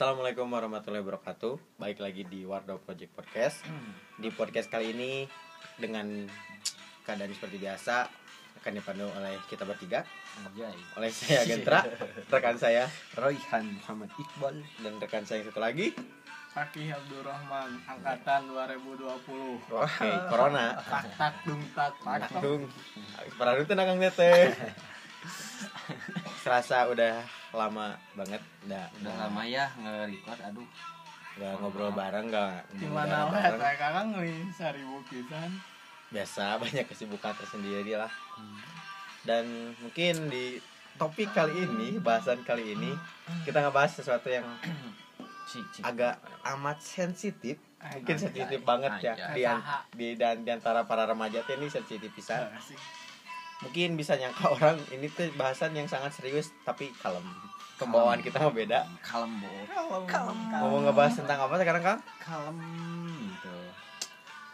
Assalamualaikum warahmatullahi wabarakatuh. Baik lagi di Wardo Project Podcast. Di podcast kali ini dengan keadaan seperti biasa akan dipandu oleh kita bertiga, Anjay. oleh saya Gentra, rekan saya Royhan Muhammad Iqbal. dan rekan saya yang satu lagi. Fakih Abdurrahman angkatan 2020 Oke, Corona. tak tak dung tak tak Dung. Pernah itu nakang teh. Serasa udah lama banget, udah, Udah lama ya nge-record aduh. nggak ngobrol bareng, nggak gimana bareng. saya kakak ngeuing seribu pisan biasa banyak kesibukan tersendiri lah. Dan mungkin di topik kali ini bahasan kali ini kita ngebahas sesuatu yang agak amat sensitif. Mungkin sensitif banget ya. Di, di dan di antara para remaja ini sensitif pisan. Sih. Mungkin bisa nyangka orang ini tuh bahasan yang sangat serius tapi kalem pembawaan kita mah beda kalem bo. Kalem. mau ngebahas tentang apa sekarang kang Kalem gitu.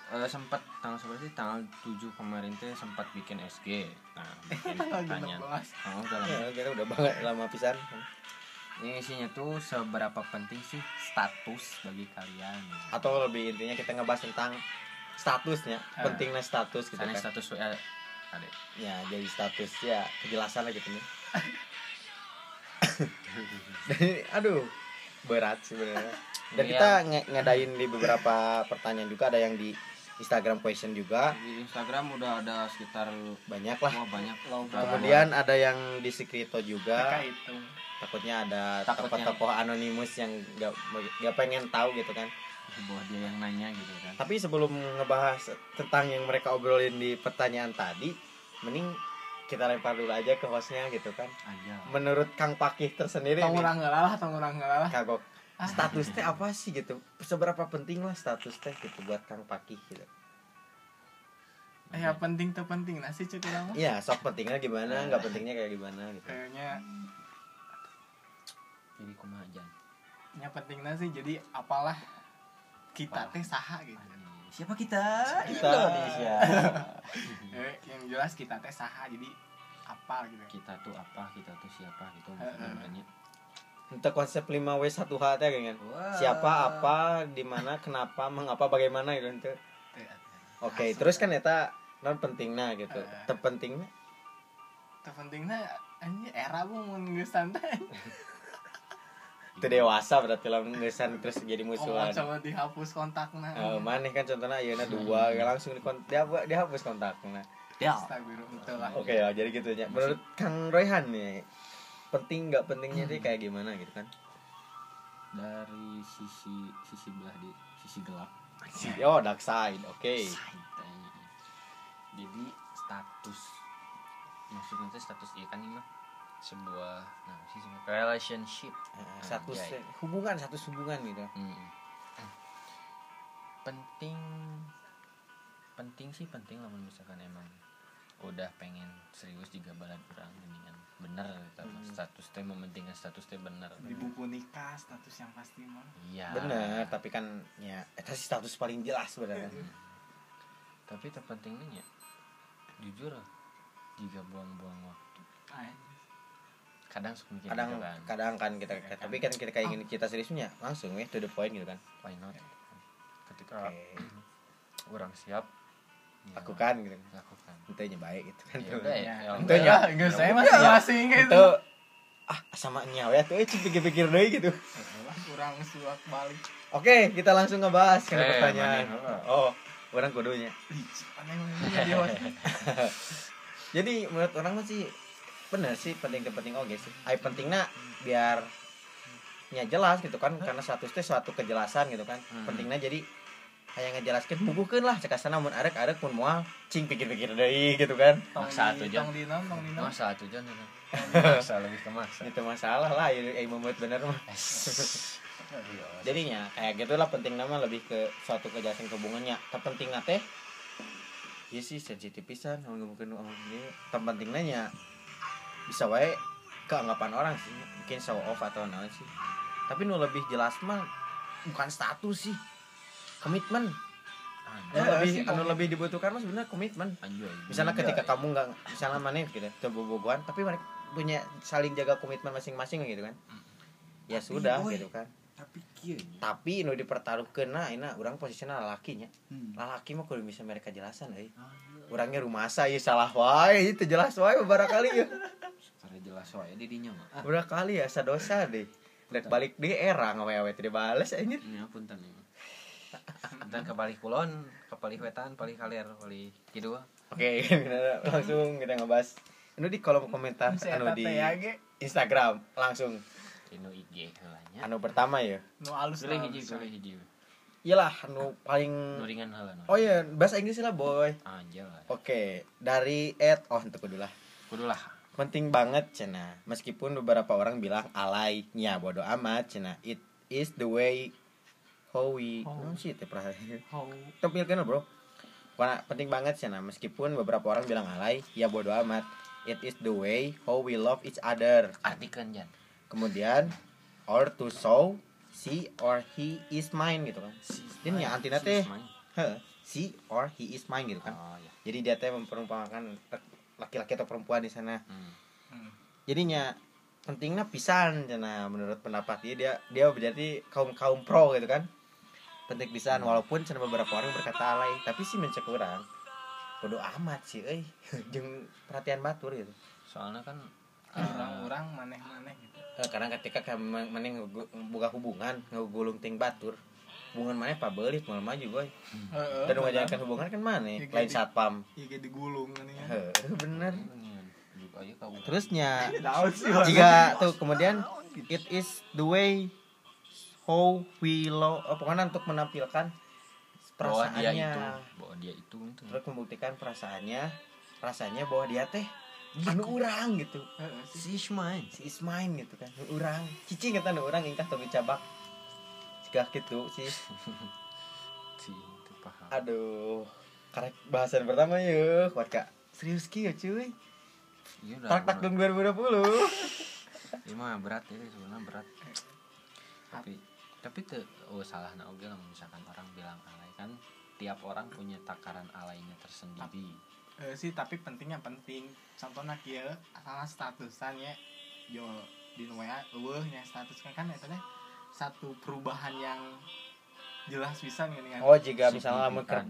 Eh sempat tanggal seberapa sih? Tanggal 7 kemarin teh sempat bikin SG. Nah, bikin Tanggal pertanyaan. 16. Oh, udah lama. ya kita udah banget lama pisan Ini isinya tuh seberapa penting sih status bagi kalian? atau lebih intinya kita ngebahas tentang statusnya Ah. pentingnya status gitu Karena kan status WA ya jadi status ya kejelasan lah gitu nih dan aduh berat sebenarnya. Dan Iya. kita nge- ngadain di beberapa pertanyaan juga ada yang di Instagram question juga. Di Instagram udah ada sekitar banyak lah. Wah banyak. Kemudian ada yang di Secreto juga. Itu takutnya ada tokoh-tokoh anonimus yang gak, gak pengen tahu gitu kan bahwa dia yang nanya gitu kan. tapi sebelum ngebahas tentang yang mereka obrolin di pertanyaan tadi mending kita lempar dulu aja ke hostnya gitu kan. Aja. menurut Kang Pakih tersendiri tong nih, urang lah tong urang lah kagok. Status teh apa sih gitu? Seberapa penting lah status teh gitu buat Kang Pakih gitu. Ya penting tuh penting nasi cek urang mah iya sok pentingnya gimana nggak pentingnya kayak gimana gitu. Kayaknya Jadi kumaha aja. yang penting nasi jadi apalah kita teh saha gitu Siapa kita? Kita. Indonesia. Eh, yang jelas kita teh saha jadi apa gitu kita tuh apa? Kita tuh siapa gitu maksudnya. untuk konsep 5W1H teh kan siapa apa di mana kenapa mengapa bagaimana gitu. Teh, oke Asal. terus kan eta non pentingnya gitu terpentingnya terpentingnya ini era bu mau geus santai itu dewasa berarti lah ngesan terus jadi oh musuhan coba dihapus kontaknya Eh, maneh kan contohnya ayeuna dua langsung di dia dihapus kontaknya Ya. Oke ya, jadi gitu ya. Menurut Kang Royhan nih, penting nggak pentingnya sih kayak gimana gitu kan? Dari sisi sisi belah di sisi gelap. Oh, dark side, oke. Santai. Jadi status maksudnya status iya kan ini mah sebuah nah sih relationship Eh, Satu Anjay. hubungan, satu hubungan gitu. Hmm. penting penting sih penting lah misalkan emang udah pengen serius juga balad kurang mendingan bener gitu. Hmm. status teh mementingkan status teh bener di buku nikah status yang pasti mah iya Bener, tapi kan ya itu sih status paling jelas sebenarnya. tapi terpentingnya ya, jujur jika buang-buang waktu Ay, kadang suka mikir Kadang gitu kan kadang kan kita tapi kan kita kayak gini kita seriusnya langsung ya to the point gitu kan. why not ketika Oke, orang siap ya, lakukan gitu. lakukan Intinya baik gitu kan. ya udah ya, ya, ya ya. enggak saya Ya masih masing gitu Itu ah sama nyawa tuh eh pikir-pikir deh gitu. kurang suak balik Oke, kita langsung ngebahas ke Eh, pertanyaan. mana? Oh, orang kudunya. jadi menurut orang mah sih bener sih penting penting oke sih. Ay pentingnya biar nya jelas gitu kan karena status teh suatu kejelasan gitu kan. Hmm. Pentingnya jadi kayak ngejelaskan bubuhkeun lah cek asana mun arek arek mun moal cing pikir-pikir deui gitu kan. Maksa tong non masa tujuan itu masa lebih ke masa Itu masalah lah ya eh membuat bener mah. Jadinya kayak gitulah penting nama lebih ke suatu kejelasan hubungannya. Terpentingnya teh Iya sih sensitif pisan mungkin terpentingnya nya bisa wae keanggapan orang sih. Mungkin show off atau naon sih. Tapi nu lebih jelas mah bukan status sih. Komitmen. Anu Eh, lebih anu lebih dibutuhkan mah sebenarnya komitmen. Misalnya Iya, ketika iya. kamu nggak misalnya mana gitu terbobogohan tapi mereka punya saling jaga komitmen masing-masing gitu kan. Ya Tapi, sudah boy. gitu kan. tapi tapi nu dipertaruhkeun na ina urang posisinya lalakinya hmm. lalaki mah kudu bisa mereka jelasan euy. Ah, iya. urangnya rumasa ieu salah wae itu jelas wae beberapa kali ya jelas wae didinya mah ah. Beberapa kali ya sadosa deh. Dek balik deh erang awe-awe teu dibales anjir. Ini apunten ya dan ke balik kulon ke balik wetan balik kalir balik kidul. Oke langsung kita ngebahas. Anu di kolom komentar Saya anu di ya Instagram langsung. Inu IG heulanya anu pertama ya? Nu alus pilih lah, hiji pilih hiji. Iyalah anu paling nuringan heula nu oh iya bahasa Inggris lah boy. Aja lah oke dari Ed oh untuk kudu lah. Kudulah penting banget cina. Meskipun beberapa orang bilang alay. Nya bodo amat cina. It is the way how we How. non sih teh perasaan How- tampilkan bro. Karena penting banget cina. Meskipun beberapa orang bilang alay ya bodo amat. It is the way how we love each other. Artikan jan. Kemudian or to show she or he is mine gitu kan. Ini ya, antina teh. Heh, she or he is mine gitu kan. Oh ya jadi dia teh memperumpamakan laki-laki atau perempuan di sana. Hmm. Hmm. jadinya pentingnya pisan cina menurut pendapat dia dia dia berarti kaum kaum pro gitu kan. Penting pisan walaupun cina beberapa orang berkata alay tapi sih mencek orang bodo amat sih euy. Jeung perhatian batur gitu. Soalnya kan orang-orang maneh-maneh gitu. Eh, karena ketika mending buka hubungan ngegulung ting batur hubungan mana pabelit malah maju boy. Heeh, dan mengajarkan hubungan kan mana Ya, lain jadi- satpam. Iya kayak digulung kan ya. Bener. Terusnya sih. jika tuh kemudian it is the way how we love oh, pokoknya untuk menampilkan bahwa dia perasaannya. itu bahwa dia itu terus membuktikan perasaannya rasanya bahwa dia teh anu urang gitu. Heeh, sih. si Ismail. Si is mine gitu kan. Nu urang. Cici kata nu urang ingkah toge cabak jika gitu sih. Paham. Aduh karek bahasan pertama yuk kuat kak serius ki ya cuy. Iya tak tak dong 2020 ini mah berat ya sebenarnya berat. Tapi tapi tuh oh salah nah oke lah misalkan orang bilang alay. Kan tiap orang punya takaran alaynya tersendiri. Eh, sih tapi pentingnya penting. Contohnya kia salah statusan ya yo di WA eueuh nya status kan kan eta teh satu perubahan yang jelas bisa nih kan oh jika misalnya kamu ker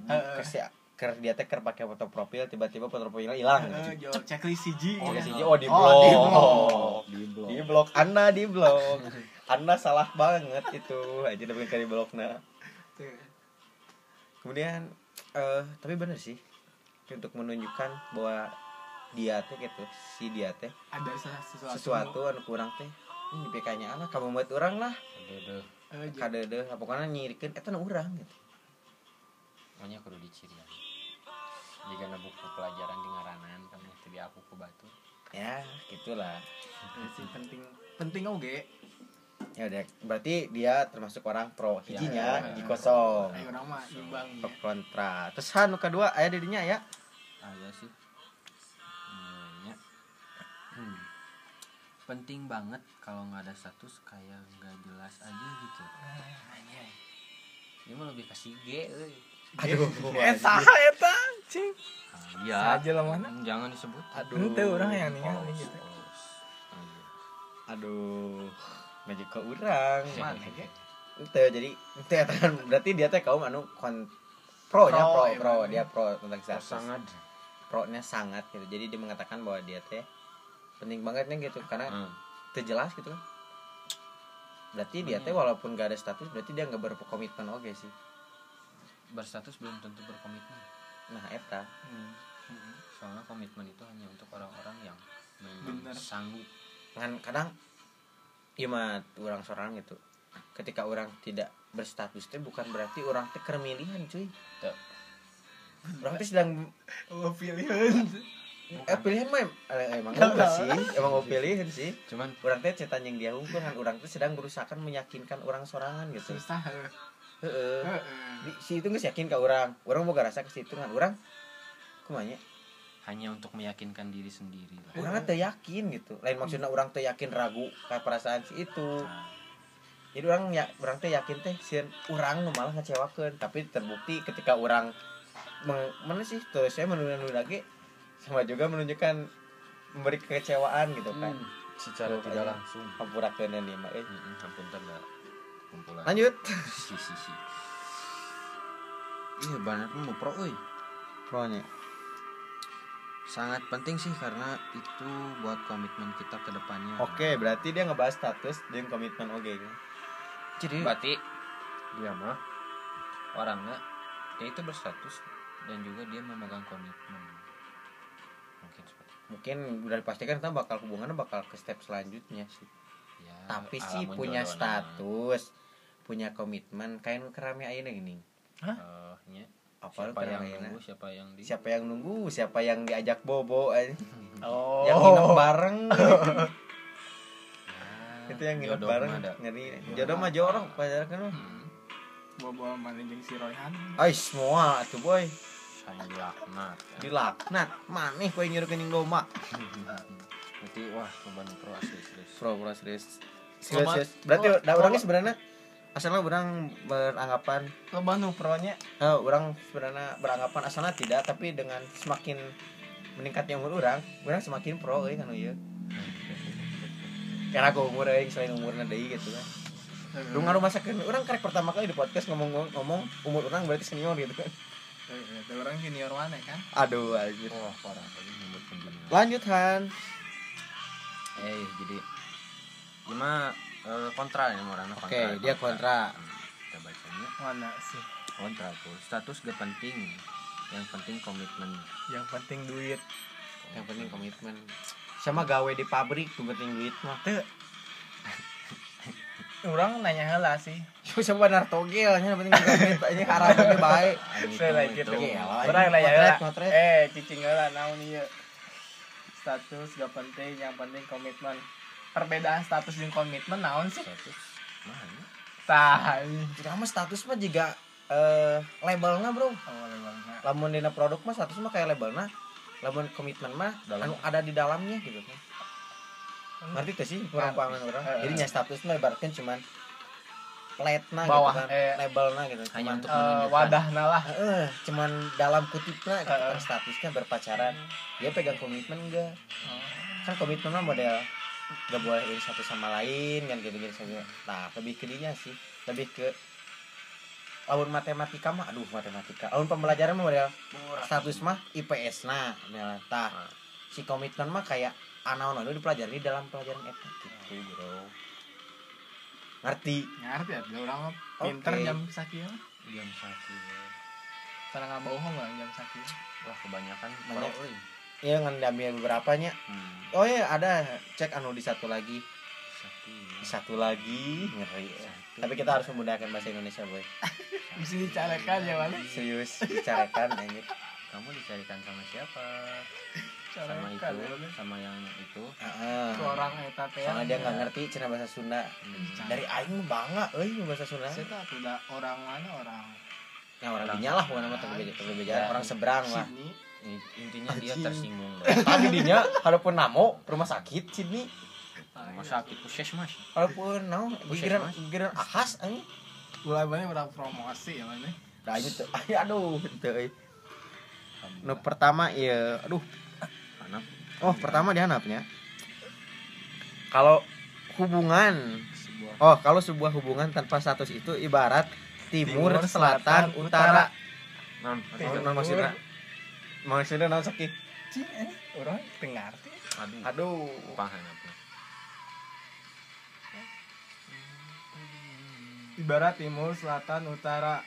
ker, dia teh ker pakai foto profil tiba-tiba foto profilnya hilang gitu. yo checklist hiji Oh, gitu. si oh di Oh, blok. di blok. di blok Anda di blok. Anda salah banget itu. Aja udah bukan di blok nah. Kemudian eh tapi bener sih untuk menunjukkan bahwa dia teh gitu si dia teh ada sesuatu sesuatu anu kurang teh ini BK-nya anak kamu buat orang lah. Deh Eh, j- kade deh pokoknya nyirikan eta nu urang gitu. Makanya kudu dicirian. Jika ada buku pelajaran di ngaranan kamu tadi aku ke batu. Ya gitulah. Eh, sih penting. Penting oge. Ya udah berarti dia termasuk orang pro hijinya Ya, hiji kosong. Ayo orang mah imbang pro ya. kontra. Terus han kedua aya didinya ya? Ada sih penting banget kalau nggak ada status kayak nggak jelas aja gitu. Ini mah lebih kasih G euy. aduh. Eta anjir. eta cing. Ah, iya. Saja lah mana. Hmm, jangan disebut. Aduh. Ente orang yang ningali Polos, gitu. Ah, iya. aduh. Ngajak ke urang mana itu jadi itu ya kan berarti dia teh kaum anu kon pro nya pro Pro, pro. emang. dia pro tentang Oh, status. sangat. Pro nya sangat gitu. Jadi dia mengatakan bahwa dia teh penting banget nih gitu karena Hmm. terjelas gitu kan. Berarti dia teh walaupun gak ada status berarti dia nggak berkomitmen oke sih. Berstatus belum tentu berkomitmen. Nah eta. Hmm. soalnya komitmen itu hanya untuk orang-orang yang memang Bener. sanggup. Kan kadang iya mah orang seorang gitu. Ketika orang tidak berstatus teh bukan berarti orang teh kermilihan cuy. Tuh. orang teh sedang oh pilihan eh pilihan mah eh, emang enggak. sih? Emang mau pilihan sih. Cuman orang teh cetan yang dia unggul kan orang teh sedang berusaha meyakinkan orang sorangan gitu. Susah heuh. heeh. Di- si itu nggak yakin ke orang. Orang mau rasa ke situ kan. Orang kumanya? Hanya untuk meyakinkan diri sendiri lah. Orang teh yakin gitu. Lain maksudnya orang teh yakin ragu kayak perasaan si itu. Nah, jadi orang ya orang teh yakin teh si orang malah ngecewakan tapi terbukti ketika orang meng- mana sih? Terus saya menunda lagi sama juga menunjukkan memberi kekecewaan gitu kan. Hmm, secara tidak langsung. Hampurakeun ini mah eh. Hmm, ampun tanda kumpulan. Lanjut. Si si si. Iya banget mau pro euy pro nya sangat penting sih karena itu buat komitmen kita ke depannya. Oke berarti dia ngebahas status dan komitmen oke kan jadi berarti dia mah orangnya dia itu berstatus dan juga dia memegang komitmen mungkin udah dipastikan kita bakal hubungannya bakal ke step selanjutnya sih. Ya, tapi sih punya status punya komitmen kayak nu kerame ayeuna gini Eh, nya. apa siapa yang nunggu siapa yang di siapa yang nunggu siapa yang diajak bobo aja. oh. Yang nginep bareng. Ya, itu yang nginep bareng ada. ngeri. Jodoh mah jorok pacaran kan Hmm, bawa mana si Royhan. Ais semua tuh boy sayang dilaknat ya. dilaknat? Maneh kowe nyuruh kening domba berarti wah beban pro asli serius pro pro serius serius Loba- serius. berarti loba- da orangnya sebenarnya asalnya orang beranggapan. Lo banu pronya eh, orang sebenarnya beranggapan asalnya tidak tapi dengan semakin meningkatnya umur orang orang semakin pro euy kan ieu karena aku umur euy selain umurnya deui gitu kan. Lu ngaruh masakan orang karek pertama kali di podcast ngomong ngomong umur orang berarti senior gitu kan ada orang junior mana kan? Aduh anjir. Wah parah. Tadi nyebut pembunuhan lanjut Han. Eh jadi cuma eh, kontra ya orang Oke, dia kontra. kita bacanya. Mana sih? Kontra tuh. Status gak penting. Yang penting komitmen. Yang penting duit. Yang penting komitmen. Sama gawe di pabrik tuh penting duit. Mah tuh orang nanya heula sih. Yo sama benar togel nya penting gawe ini harapannya baik. Saya lagi gitu. Orang nanya motret. eh cicing heula naon ieu. Status gak penting yang penting komitmen. Perbedaan status dan komitmen naon sih? Status mana? Tah mah status mah juga eh labelnya bro. Oh banget lamun dina produk mah status mah kayak labelnya. Lamun komitmen mah anu ada di dalamnya gitu kan ngerti gak sih kurang Ngerti. pahaman orang? Eh, jadi eh. status mah ibaratkan cuman plate-na Bawah, gitu kan eh, labelnya gitu hanya cuman untuk Eh, menunjukkan. wadahna lah. eh, cuman dalam kutipnya gitu Eh, kan eh. statusnya berpacaran. Dia pegang komitmen enggak Oh. kan komitmen mah model gak boleh ini satu sama lain kan gitu gitu saja. Nah lebih ke dinya sih lebih ke lawan matematika mah aduh matematika. Lawan pembelajaran mah model status mah IPS nah nah tah Ah. si komitmen mah kayak anaon anu dipelajari dalam pelajaran eta gitu bro. Ngerti? Ngerti ya? Dia orang pinter Oke. jam sakieu mah diam sakit karena nggak bohong lah jam sakieu wah kebanyakan Banyak. pro euy. ya ngambil beberapa nya hmm. oh ya ada. Cek anu di satu lagi. Sakit di satu lagi. Ngeri. Ya. Satu. tapi kita harus menggunakan bahasa Indonesia boy. Bisa dicalekan ya mana serius bicarakan anjir kamu dicarikan sama siapa sama itu ya sama yang itu. Heeh. Itu orang eta teh. Soalnya dia nggak ngerti cina bahasa Sunda. Hmm. dari aing mah bangga euy bahasa Sunda. Saya tahu udah orang mana orang? Yang orang dinya lah bukan nama terbeja terbeja Ya. orang seberang lah. Intinya dia tersinggung tapi dinya walaupun namo rumah sakit sini rumah sakit puskesmas walaupun namo gigiran gigiran ahas anjing mulai banyak orang promosi ya mana Nah, itu tuh. aduh itu euy. nu pertama iya aduh oh pertama dihanapnya kalau hubungan sebuah oh kalau sebuah hubungan tanpa status itu ibarat timur, Timur, selatan, selatan, utara. non Timur. Non maksudnya maksudnya non sakit. cing eh orang dengar aduh Aduh. paham apa ibarat timur selatan utara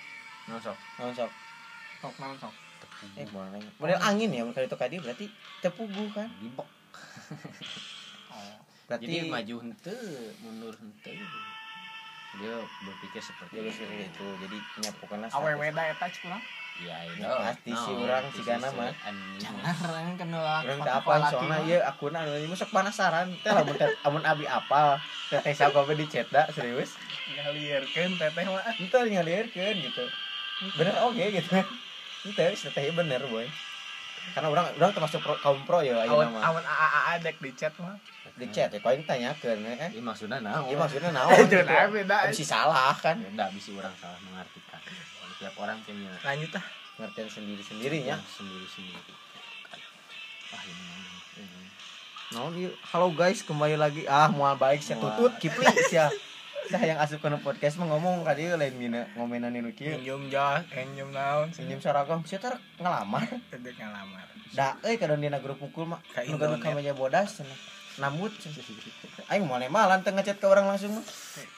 non sok Non sok. sok naon sok Eh, boleh. Model angin ya, kalau itu kadi berarti tepugu kan? dibok oh Berarti jadi maju hente mundur hente dia berpikir seperti jadi seperti itu. Jadi nyapukeun aww da eta cik kurang ya itu Pasti si urang si Gana mah. jangan orang kenal Urang teu apal soalnya ieu akuna anu ieu sok penasaran. Teh lamun teh amun abi apal, teh teh sagobe dicet da serius. ngalirkeun teteh mah Itu ngalirkeun gitu. Bener oke gitu. Itu teh bener boy. Karena orang orang termasuk pro, kaum pro ya awan mah. awan aa dek di chat mah Di chat ya, kau yang tanyakeun eh. ini maksudnya nah Iya maksudnya naon? Itu nah, beda. Bisa salah kan? ya enggak bisa orang salah mengartikan tiap orang punya lanjut ah Ngertiin sendiri-sendirinya. yang sendiri sendiri ah ini ini Naon ieu? Halo guys, kembali lagi. Ah, moal baik Moal. tutut kipli sia. saya yang asup kena podcast mah ngomong ka dieu lain mina ngomenan nu kieu Enjum jos, enjum naon senyum saragam sia teh ngelamar. Kedek ngalamar. da euy kadon dina grup pukul mah. Nu gaduh ka meja bodas cenah. aing moal malan teu ngechat ke orang langsung mah.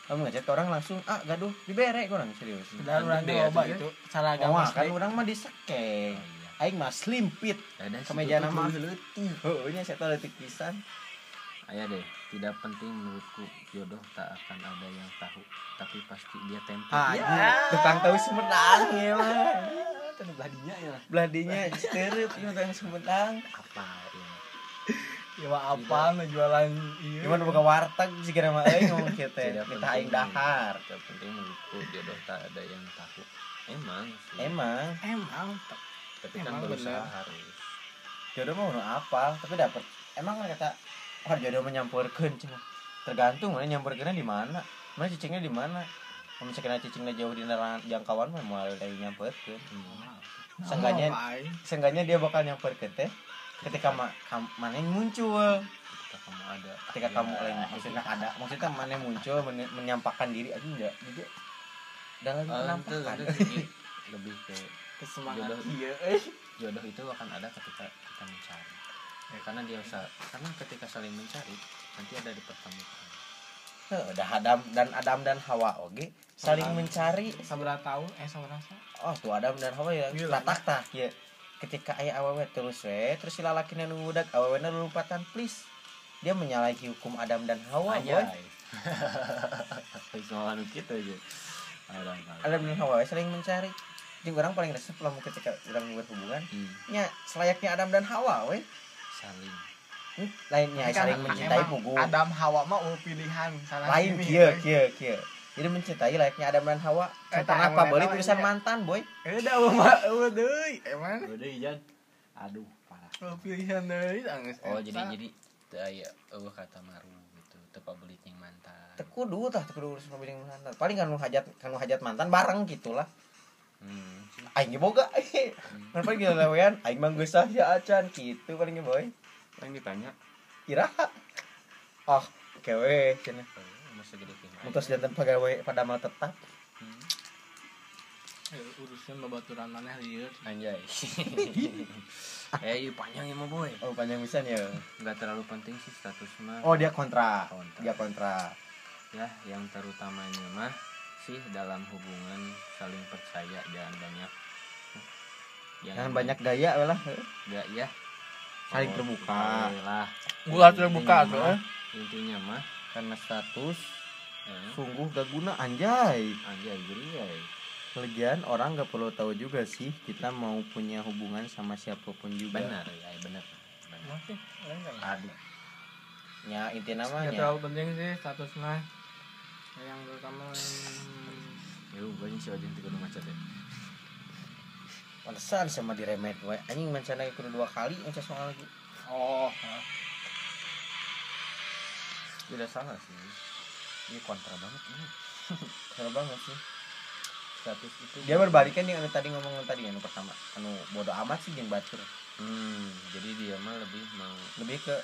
Kamu ngechat ke orang langsung ah gaduh dibere kurang serius. Dan urang loba itu seragam Oh, SD. kan orang mah disekeng Oh, iya. aing mah slim fit Ada kemeja nama heuh nya saya tahu leutik pisan. Ayah deh, tidak penting menurutku jodoh tak akan ada yang tahu, tapi pasti dia tempe. ah Ya. iya. tukang tahu Sumedang ya mah kan beladinya ya. beladinya steureut ieu tukang Sumedang Apa ya? Ya mah apa nu jualan ieu. gimana buka warteg sih kira mah aing ngomong teh Tidak kita penting. aing dahar Tidak penting menurutku jodoh tak ada yang tahu. Emang sih. emang Emang tapi kan berusaha harus. jodoh mah udah apa tapi dapat emang kan kata oh jodoh menyampurkeun cenah tergantung mana nyampurkeunnya di mana mana cicingnya di mana kalau misalkan cicingnya jauh di nerangan jangkauan mah mau dari nyamperkeun Hmm. Seenggaknya Apa, ay? seenggaknya dia bakal nyamperkeun teh ketika ma kam, mana yang muncul Ketika kamu ada. ketika ya, kamu lain maksudnya ada maksudnya mana yang muncul men- menyampaikan diri aja enggak jadi Oh, penampakan itu sih lebih ke Kesemangat Jodoh. iya eh. jodoh itu akan ada ketika kita mencari ya, karena dia usah karena ketika saling mencari nanti ada dipertemukan Heh, udah Adam dan Adam dan Hawa oke. Saling Adam. mencari. Sabar tahun eh sabar sa. oh tuh Adam dan Hawa ya. Gila, latak tah ya. Ketika ayah awewe terus we terus si lalaki nu budak awewe lumpatan please. Dia menyalahi hukum Adam dan Hawa boy. Semua anu gitu aja ada Adam dan Hawa saling mencari. Jeung orang paling resep lah ketika orang berhubungan hmm, nya selayaknya Adam dan Hawa we saling. Hmm, lainnya Kan saling mencintai pugu Adam Hawa mah oh pilihan salah lain kia kia kia. Jadi mencintai layaknya Adam dan Hawa. Eh, tak pernah apa boleh tulisan mantan boy? Eh dah mah deui emang? Udah ijan aduh parah. Oh pilihan tangis. oh jadi jadi ya oh kata maru gitu tepat belit yang mantan. Tekudu tah tekudu urus mobil yang mantan. Paling kan hajat kan hajat mantan bareng gitulah. Hmm. aing boga. Kan paling gila lewean. Aing mah geus sah ya acan gitu paling ge boy yang ditanya. Ira oh kewe cenah oh, masa gede kayak mutus jantan pegawai pada mal tetap. Hmm. Eh, urusan babaturan maneh lieur. anjay. Eh panjang ya mah boy? Oh panjang pisan ya. Nggak terlalu penting sih status mah. Oh dia kontra. Kontra. dia kontra. Ya yang terutamanya mah sih dalam hubungan saling percaya jangan banyak. Jangan banyak gaya lah. Gak ya Saling terbuka. lah Gua terbuka tuh. eh. intinya mah karena status eh, sungguh gak guna anjay anjay gini ya Lagian orang gak perlu tahu juga sih kita mau punya hubungan sama siapa pun juga. benar ya benar benar. Masih, enggak ya? Aduh. Ya inti namanya. terlalu penting sih status mah. Yang terutama ya gue sih wajan tiga macet ya Pantesan sama diremet we. Anjing mencana kudu dua kali mencet soal lagi. oh, tidak salah sih ini kontra banget ini Salah banget sih. status itu Dia berbalik kan yang tadi ngomong tadi anu pertama. Anu bodoh amat sih jeung batur. hmm, jadi dia mah lebih mau Lebih ke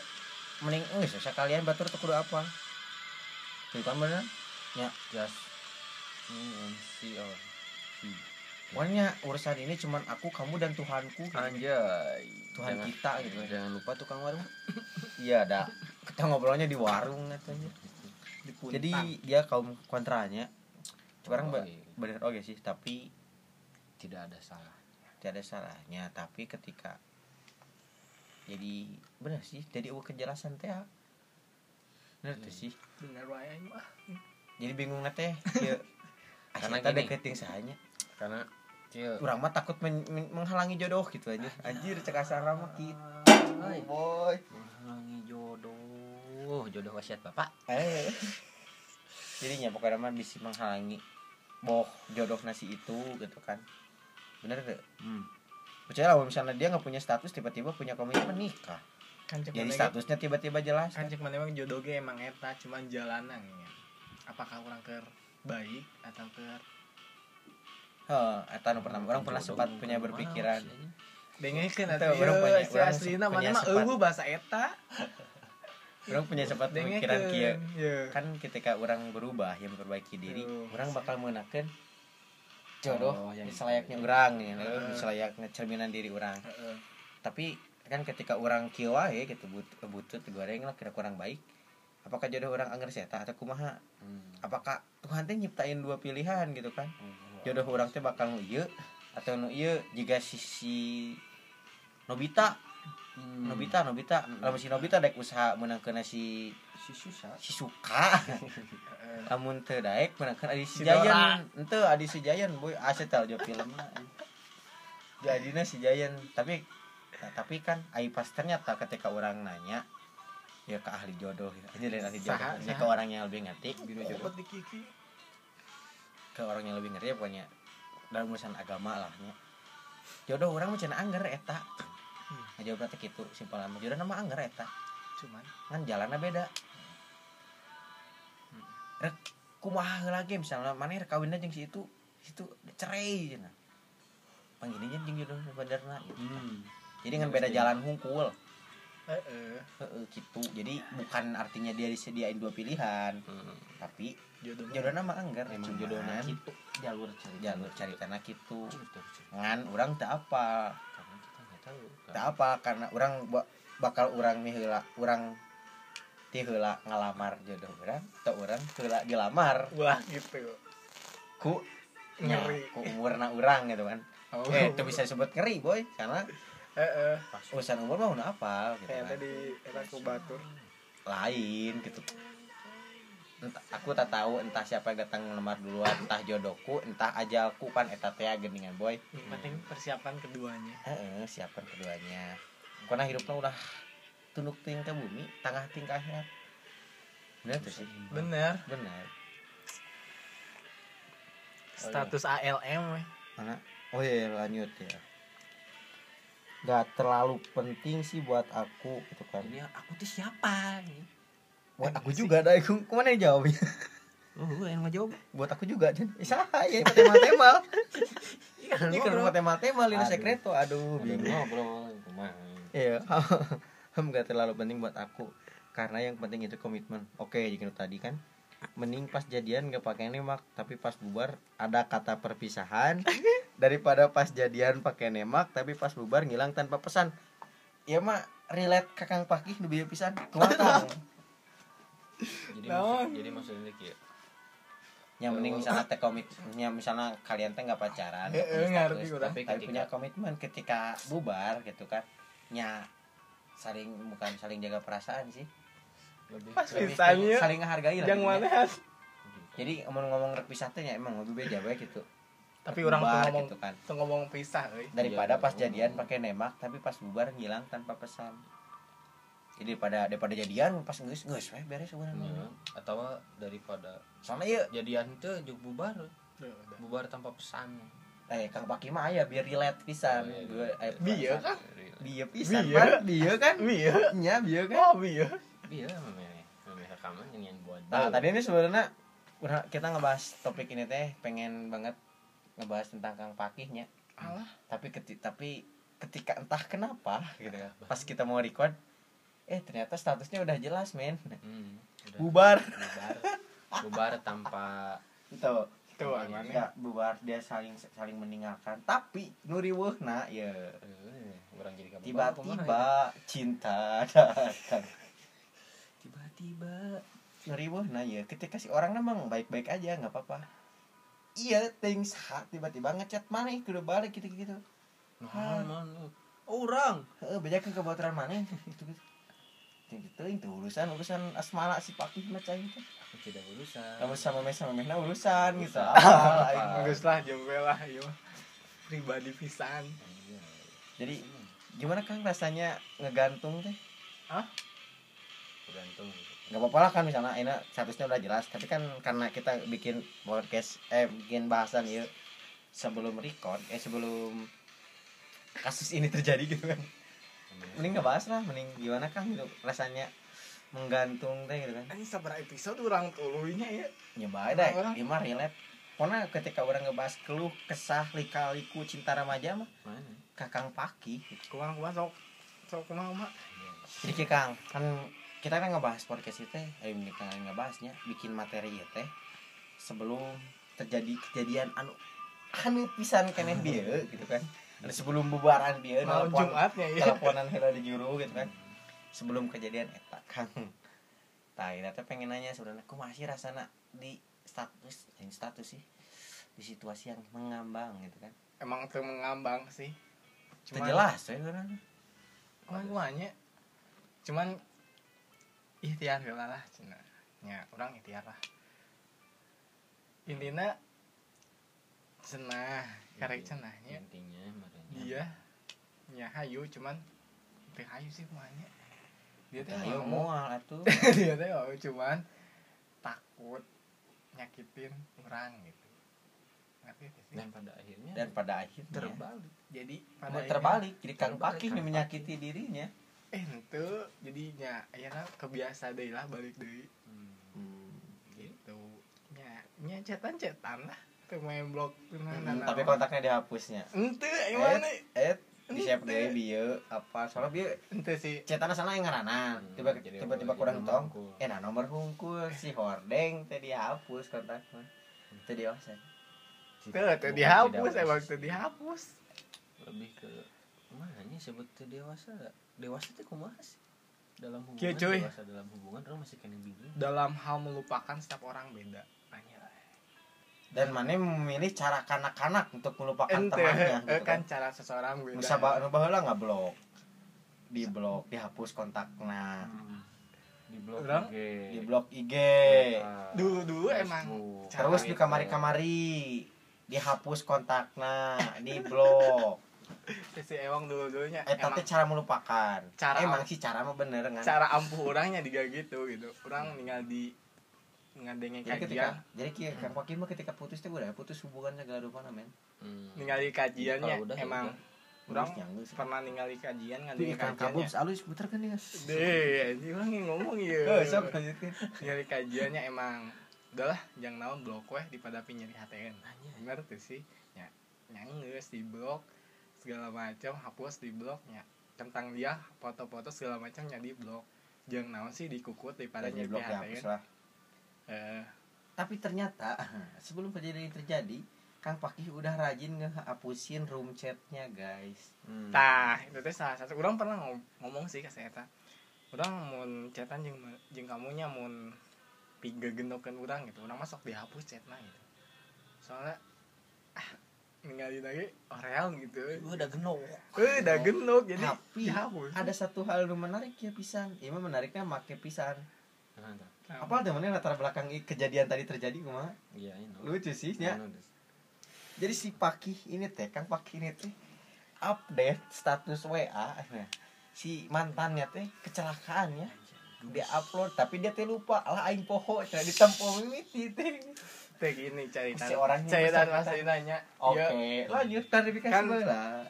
mending geus usah kalian batur tuh kudu apa. Tuh kan bener. just me and she or he Pokoknya urusan ini cuman aku, kamu dan Tuhanku. gitu. anjay Tuhan jangan, kita gitu. jangan lupa tukang warung Iya, ada. Kita ngobrolnya di warung katanya. di puntang. jadi dia kaum kontranya sekarang Oh, iya. bener oke sih tapi tidak ada salah tidak ada salahnya tapi ketika jadi bener sih jadi eueuh kejelasan teh ah. bener tuh Iya. sih bener wae aing mah. jadi bingung na teh ya Karena gini. deketin sahanya karena Cil, urang mah takut men- men- menghalangi jodoh gitu aja. Anjir cek asal mah gitu boy. Menghalangi jodoh. Jodoh wasiat bapak. Eh. Jadinya pokoknya mah bisa menghalangi boh jodoh nasi itu gitu kan. Bener tuh hmm. percaya lah misalnya dia nggak punya status tiba-tiba punya komitmen nikah. Kan cek jadi statusnya tiba-tiba jelas kan cek mana emang jodoh ge emang eta cuman jalanan ya. Apakah orang ke baik atau ke Heeh, eta nu pertama. Orang pernah sempat punya berpikiran. Dengekeun atuh orang punya- si orang aslina punya mana mah eueuh bahasa eta. Orang punya sempat pemikiran kia Iya. kan ketika orang berubah yang memperbaiki diri orang bakal mengenakan jodoh Oh, yang selayaknya orang ya. Selayaknya cerminan diri orang tapi kan ketika orang kieu wae gitu but, butut goreng lah kira kurang baik apakah jodoh orang anggar seta atau kumaha? Hmm. apakah Tuhan teh nyiptain dua pilihan gitu kan? Oh, jodoh orang teh bakal nu ieu atau nu ieu jika sisi Nobita. Hmm. Nobita Nobita. Lamun si Nobita dek usaha menangkeun si si susah si suka. Lamun teu daek menangkeun adi si. Jayan henteu adi si Jayan boy aset tau jo film jadinya si Jayan tapi nah, tapi kan ai pas ternyata ketika orang nanya ya ke ahli jodoh. Ini lain ahli jodoh. Ya ke orang yang lebih ngerti. Biro jodoh. Ke orang yang lebih ngerti ya pokoknya. Dalam urusan agama lah nya jodoh orang macam anggar eta. Hmm. ngajawab teh gitu simpel nama jodoh nama anggar eta. Cuman? Kan jalannya beda. Rek kumaha ge misalnya mana rek kawin jeung si itu itu cerai cenah panggilnya jeung jodoh benerna gitu. hmm. jadi kan beda jalan hungkul heeh. heeh gitu jadi bukan artinya dia disediain dua pilihan. Hmm. tapi Jodoh. jodoh nama anggar emang jodohnya gitu jalur cari jalur cari tanah gitu ngan orang tak apa karena tak apa karena orang ba- bakal orang nih heula orang ti heula ngalamar jodoh orang atau orang heula dilamar Wah, gitu. ku Ngeri. ku umurna orang gitu kan Oh. eh itu bisa disebut ngeri boy karena Heeh. pas urusan umur mah udah apa gitu kan tadi eta ku batur. lain gitu entah, aku tak tahu entah siapa yang datang ngelamar duluan entah jodohku entah ajalku pan eta teh geningan boy Yang penting persiapan keduanya. Heeh, siapkan keduanya. Karena hidupnya udah tunduk ting ke bumi, tengah ting ke akhirat. Bener tuh sih. Bener. Bener. Status ALM weh. Mana? Oh iya lanjut ya. Gak terlalu penting sih buat aku gitu kan. ini aku tuh siapa nih Buat aku juga dah, aku ke mana yang jawabnya? oh gue yang ngejawab buat aku juga dan isa ya tema-tema iya ini kan rumah tema-tema lina Aduh. sekreto aduh bingung ngobrol kumaha Iya, ham gak terlalu penting buat aku karena yang penting itu komitmen. Oke, jadi tadi kan mending pas jadian gak pakai nemak tapi pas bubar ada kata perpisahan daripada pas jadian pakai nemak tapi pas bubar ngilang tanpa pesan. Ya mah relate kakang pakih bieu pisan. Kang? Jadi maksud, jadi maksudnya kayak Yang mending misalnya teh komit, ya misalnya kalian teh nggak pacaran, nggak Heeh, punya ngerti tapi, Ketika- punya komitmen ketika bubar gitu kan, nya saling bukan saling jaga perasaan sih, lebih Pas lebih pisannya. saling menghargai lah Yang jadi ngomong-ngomong rek pisah teh emang lebih beda bae gitu. Tapi orang tuh ngomong gitu kan. tuh ngomong pisah euy. daripada Iya, pas ngomong. jadian pakai nemak tapi pas bubar ngilang tanpa pesan jadi daripada daripada jadian pas geus geus we beres sebenarnya Iya. atau daripada soalnya ya jadian itu juk bubar udah. bubar tanpa pesan eh kang paki mah aya biar relate pisan Oh, iya, Biar- eh, Bieu kan? bieu pisan Bieu. Pan. bieu kan Bieu. nya bieu kan Oh, bieu. iya memang memang rekaman yang buat nah tadi ini sebenarnya kita ngebahas topik ini teh pengen banget ngebahas tentang kang pakihnya Alah. tapi keti tapi ketika entah kenapa gitu ya pas kita mau record eh ternyata statusnya udah jelas men. Hmm, udah. bubar. Bubar. Bubar tanpa itu. Mana? ya bubar dia saling saling meninggalkan. Tapi nuriweuhna ya. Eh, tiba-tiba cinta datang. Tiba-tiba. Nuriweuhna ya. Ketika si orang memang baik-baik aja nggak apa-apa. Iya things hot tiba-tiba ngechat mana kudu balik gitu-gitu. Nah, mana orang. Heeh, beda kan kebaturan mana? Gitu gitu itu itu urusan urusan asmara si pakih macam itu aku tidak urusan. Kamu sama mes sama mesna urusan gitu. Apa aing mah. Bagus lah we lah ieu mah. Pribadi pisan. Iya. jadi gimana kang rasanya ngegantung teh? Tergantung nggak apa-apa lah kan misalnya ini statusnya udah jelas. Tapi kan karena kita bikin podcast eh bikin bahasan ya sebelum record eh sebelum kasus ini terjadi gitu kan mending nggak bahas lah mending gimana kang gitu rasanya menggantung teh gitu kan. Ini sabar episode orang tuluy nya ya. nyoba deh Orang- ini mah relate. Karena ketika orang ngebahas keluh kesah lika-liku cinta remaja mah mana? kakang paki. Kumaha kumaha sok sok kumaha mah. Jadi kang kan kita kan ngebahas podcast itu teh ayo kita ngebahasnya bikin materi ya teh sebelum terjadi kejadian anu anu pisan keneh dia gitu kan sebelum bubaran dia Jumatnya ya teleponan heula di juru gitu kan. Sebelum kejadian eta kan tah kita teh pengen nanya sebenarnya aku masih rasana di status yang status sih di situasi yang mengambang gitu kan. Emang tuh mengambang sih. Teu jelas ya kan Semuanya cuman ikhtiar lah cina ya orang ikhtiar lah. Intinya cenah karek cenahnya. intinya makanya. Dia ya hayu cuman teu hayu sih semuanya dia tuh ayo mau moal atuh. Dia tuh mau cuman takut nyakitin orang gitu. Ngerti gak sih? Dan pada akhirnya dan pada akhirnya. Terbalik. Jadi Mau akhirnya- terbalik jadi kang Terbalik, paki Kang nih menyakiti dirinya. Eh itu jadinya akhirnya kebiasa deh lah balik deh Hmm. gitu. Nya nya cetan cetan lah tuh main blog nah, nah, Hmm, nah, tapi kontaknya dihapusnya. Ente gimana eh di siap deh bieu apa soalnya bieu ente sih. cetana sana yang ngaranan Hmm, tiba tiba tiba kurang tong eh nah nomor hungkul si hordeng teh dihapus kontaknya. Teh dewasa tuh tuh Bukan dihapus emang tuh dihapus. Lebih ke mana sebut teu dewasa? Dewasa teh kumaha sih? Dalam hubungan Kieu, cuy. dewasa dalam hubungan orang masih kena bingung. Dalam hal melupakan setiap orang beda. Dan mana memilih cara kanak-kanak untuk melupakan ente temannya eh, gitu kan kan. cara seseorang beda. Bisa ba nu baheula nggak blok? Di blok dihapus kontaknya. Di blog Orang? IG di blok IG dulu dulu emang Facebook. terus di kamari-kamari dihapus kontaknya di blok. Si emang dulu dulunya eh tapi cara melupakan. Cara- emang sih cara mah bener kan cara ampuh orangnya juga gitu gitu. Orang tinggal di ngadengin jadi ketika kajian jadi kia kang Pakin mah ketika putus teh udah putus hubungannya gak ada mana men. Hmm. tinggal di kajiannya udah, ya emang orang nyanggeus. pernah ninggal di kajian ngadengin kajiannya. Kabus alus puter kan dia? Deh ini orang yang ngomong ya Eh, sok lanjutin? Nyari kajiannya emang. Udahlah jangan naon blok weh dipadapi nyari HTN Anjay. bener tuh sih. Ya nyanggeus di blok segala macam hapus di bloknya tentang dia foto-foto segala macam di blok. Jangan naon sih dikukut daripada Pada nyari HTN tapi ternyata sebelum kejadian ini terjadi Kang Pakih udah rajin ngehapusin room chatnya guys Hmm. Tah, itu teh salah satu orang pernah ngom- ngomong sih ke saya. Urang mun chatan jeung jeung kamunya mun piga genokeun urang gitu. Urang masuk dihapus chatna gitu. Soalnya ah ninggalin lagi oreal gitu. Udah genok udah genok jadi tapi dihapus. ada satu hal yang menarik ya pisan ini mah menariknya make pisan Nah, nah. apa temennya latar belakang kejadian tadi terjadi kumaha iya ini lucu sih ya. Jadi si Pakih ini teh Kang Pakih ini teh update status WA si mantannya teh kecelakaan ya. Dia upload tapi dia teh lupa. Lah aing poho cenah ditempo mimiti teh. Teh gini cerita. Si orangnya cerita masih nanya. oke Dia lanjut klarifikasi Kan- baheula.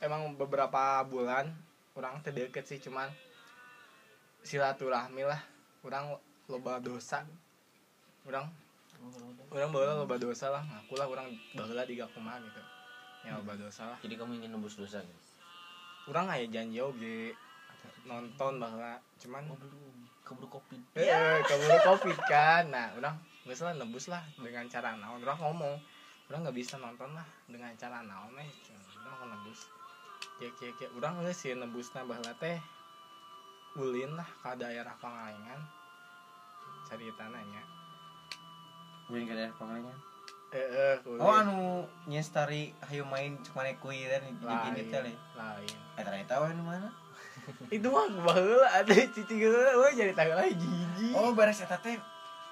emang beberapa bulan orang teh deket sih cuman silaturahmi lah. Orang loba dosa. Orang orang baheula loba dosa lah. Ngaku lah orang baheula di kumaha gitu. Ya loba dosa lah. Jadi kamu ingin nembus dosa gitu? Orang aya janji oge nonton baheula cuman oh belum. Keburu kopi. Eh keburu covid kan. Nah orang lah nebus lah dengan cara naon. Orang ngomong orang nggak bisa nonton lah dengan cara naon eh orang mau nebus ya ya ya. Orang geus sih nebusna baheula teh ulin lah ke daerah Pangalengan cari tanahnya Ulin ke daerah Pangalengan. eh. Oh anu nyestari hayu main cuk mana kui dan gini teh le. lain Eh ternyata weh nu mana? itu mah baheula ada cici geula we jadi tahu lagi jiji Oh beres eta teh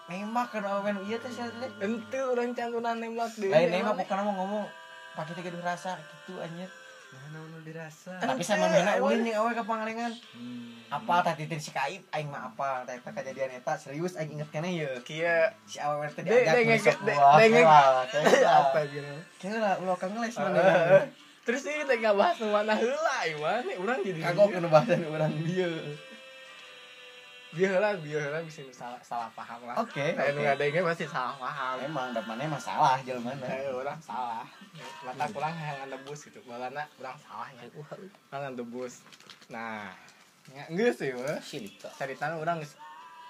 nembak kan awen ieu teh sia teh. ente urang cantunan nembak deui Lain nembak bukan mau ngomong pakai gaduh rasa gitu anjir. Dirasa Tapi sama mina ulin jeung awe ka Pangalengan. hmm. Apa teh titin si Kaib aing mah apa eta kejadian eta serius aing inget keneh ye. kia Si awe teh diajak dengek. Keula, apa gitu Keula ulah kang ngeles Eh, mana. eh, terus ini teh nggak bahas mana heula iwan urang jadi Kagok kena bahasan urang dieu. Biar lah biar lah bisa salah salah paham lah Oke. Nu oke. ngadengnya pasti salah paham Emang depannya masalah jelema Eh, orang salah mata kurang yang ngebus gitu balana kurang salah ya kurang ngebus nah Ya, geus sih. Silita. Cerita geus.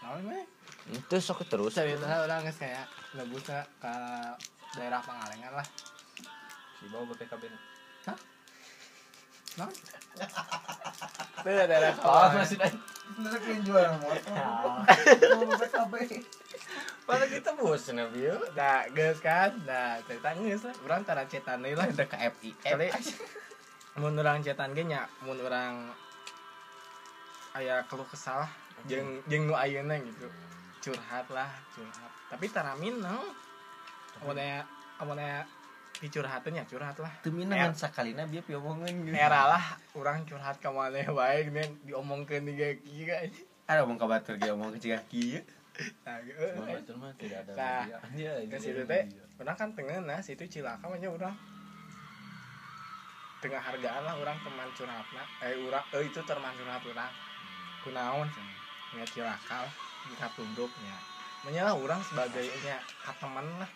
Naon mah? Itu sok terus. Cerita urang geus kayak lebusna ke daerah Pangalengan lah. Si bawa BPKB. Naon? Itu daerah Oh, Pangalengan. masih ada. Bener yang jual motor. Pada kita bos nabi yuk. Nah, geus kan. Nah, cerita geus lah. Urang tara cetan deui lah ke FI. Kali mun urang cetan ge nya mun urang aya keluh kesah lah jeung jeung nu ayeuna gitu. Curhat lah, curhat. Tapi tara mineng. Amun aya amun aya dicurhatin ya curhat lah. Tuh minangan sakalina biar piomongin gitu. Era lah urang curhat ka maneh wae geus diomongkeun di kieu guys. Ada omong kabatur ge omong ke cigah kieu. Nah, mah tidak ada Nah. Iya, Ke itu situ dia teh, urang kan tengah nah situ cilaka aja urang. Tengah hargaan lah urang teman curhatna. Eh urang eh itu teman curhat urang. Kunaon cenah. Ya cilaka lah kita tunduknya. Menyalah urang sebagai nya teman lah.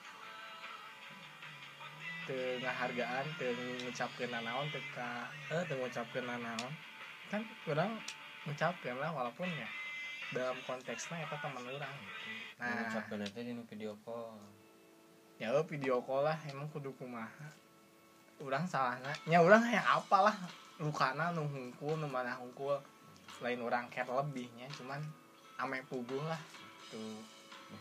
Tengah hargaan, teu ngucapkeun nanaon teu ka eh teu ngucapkeun nanaon. Kan urang ngucapkeun lah walaupun ya dalam konteksnya eta teman urang gitu. Nah, Nah, ucapkan nanti di video call. ya video call lah emang kudu kumaha urang salahna nya urang yang apalah lukana nu hungkul nu mana hungkul lain orang care lebihnya cuman ame puguh lah tuh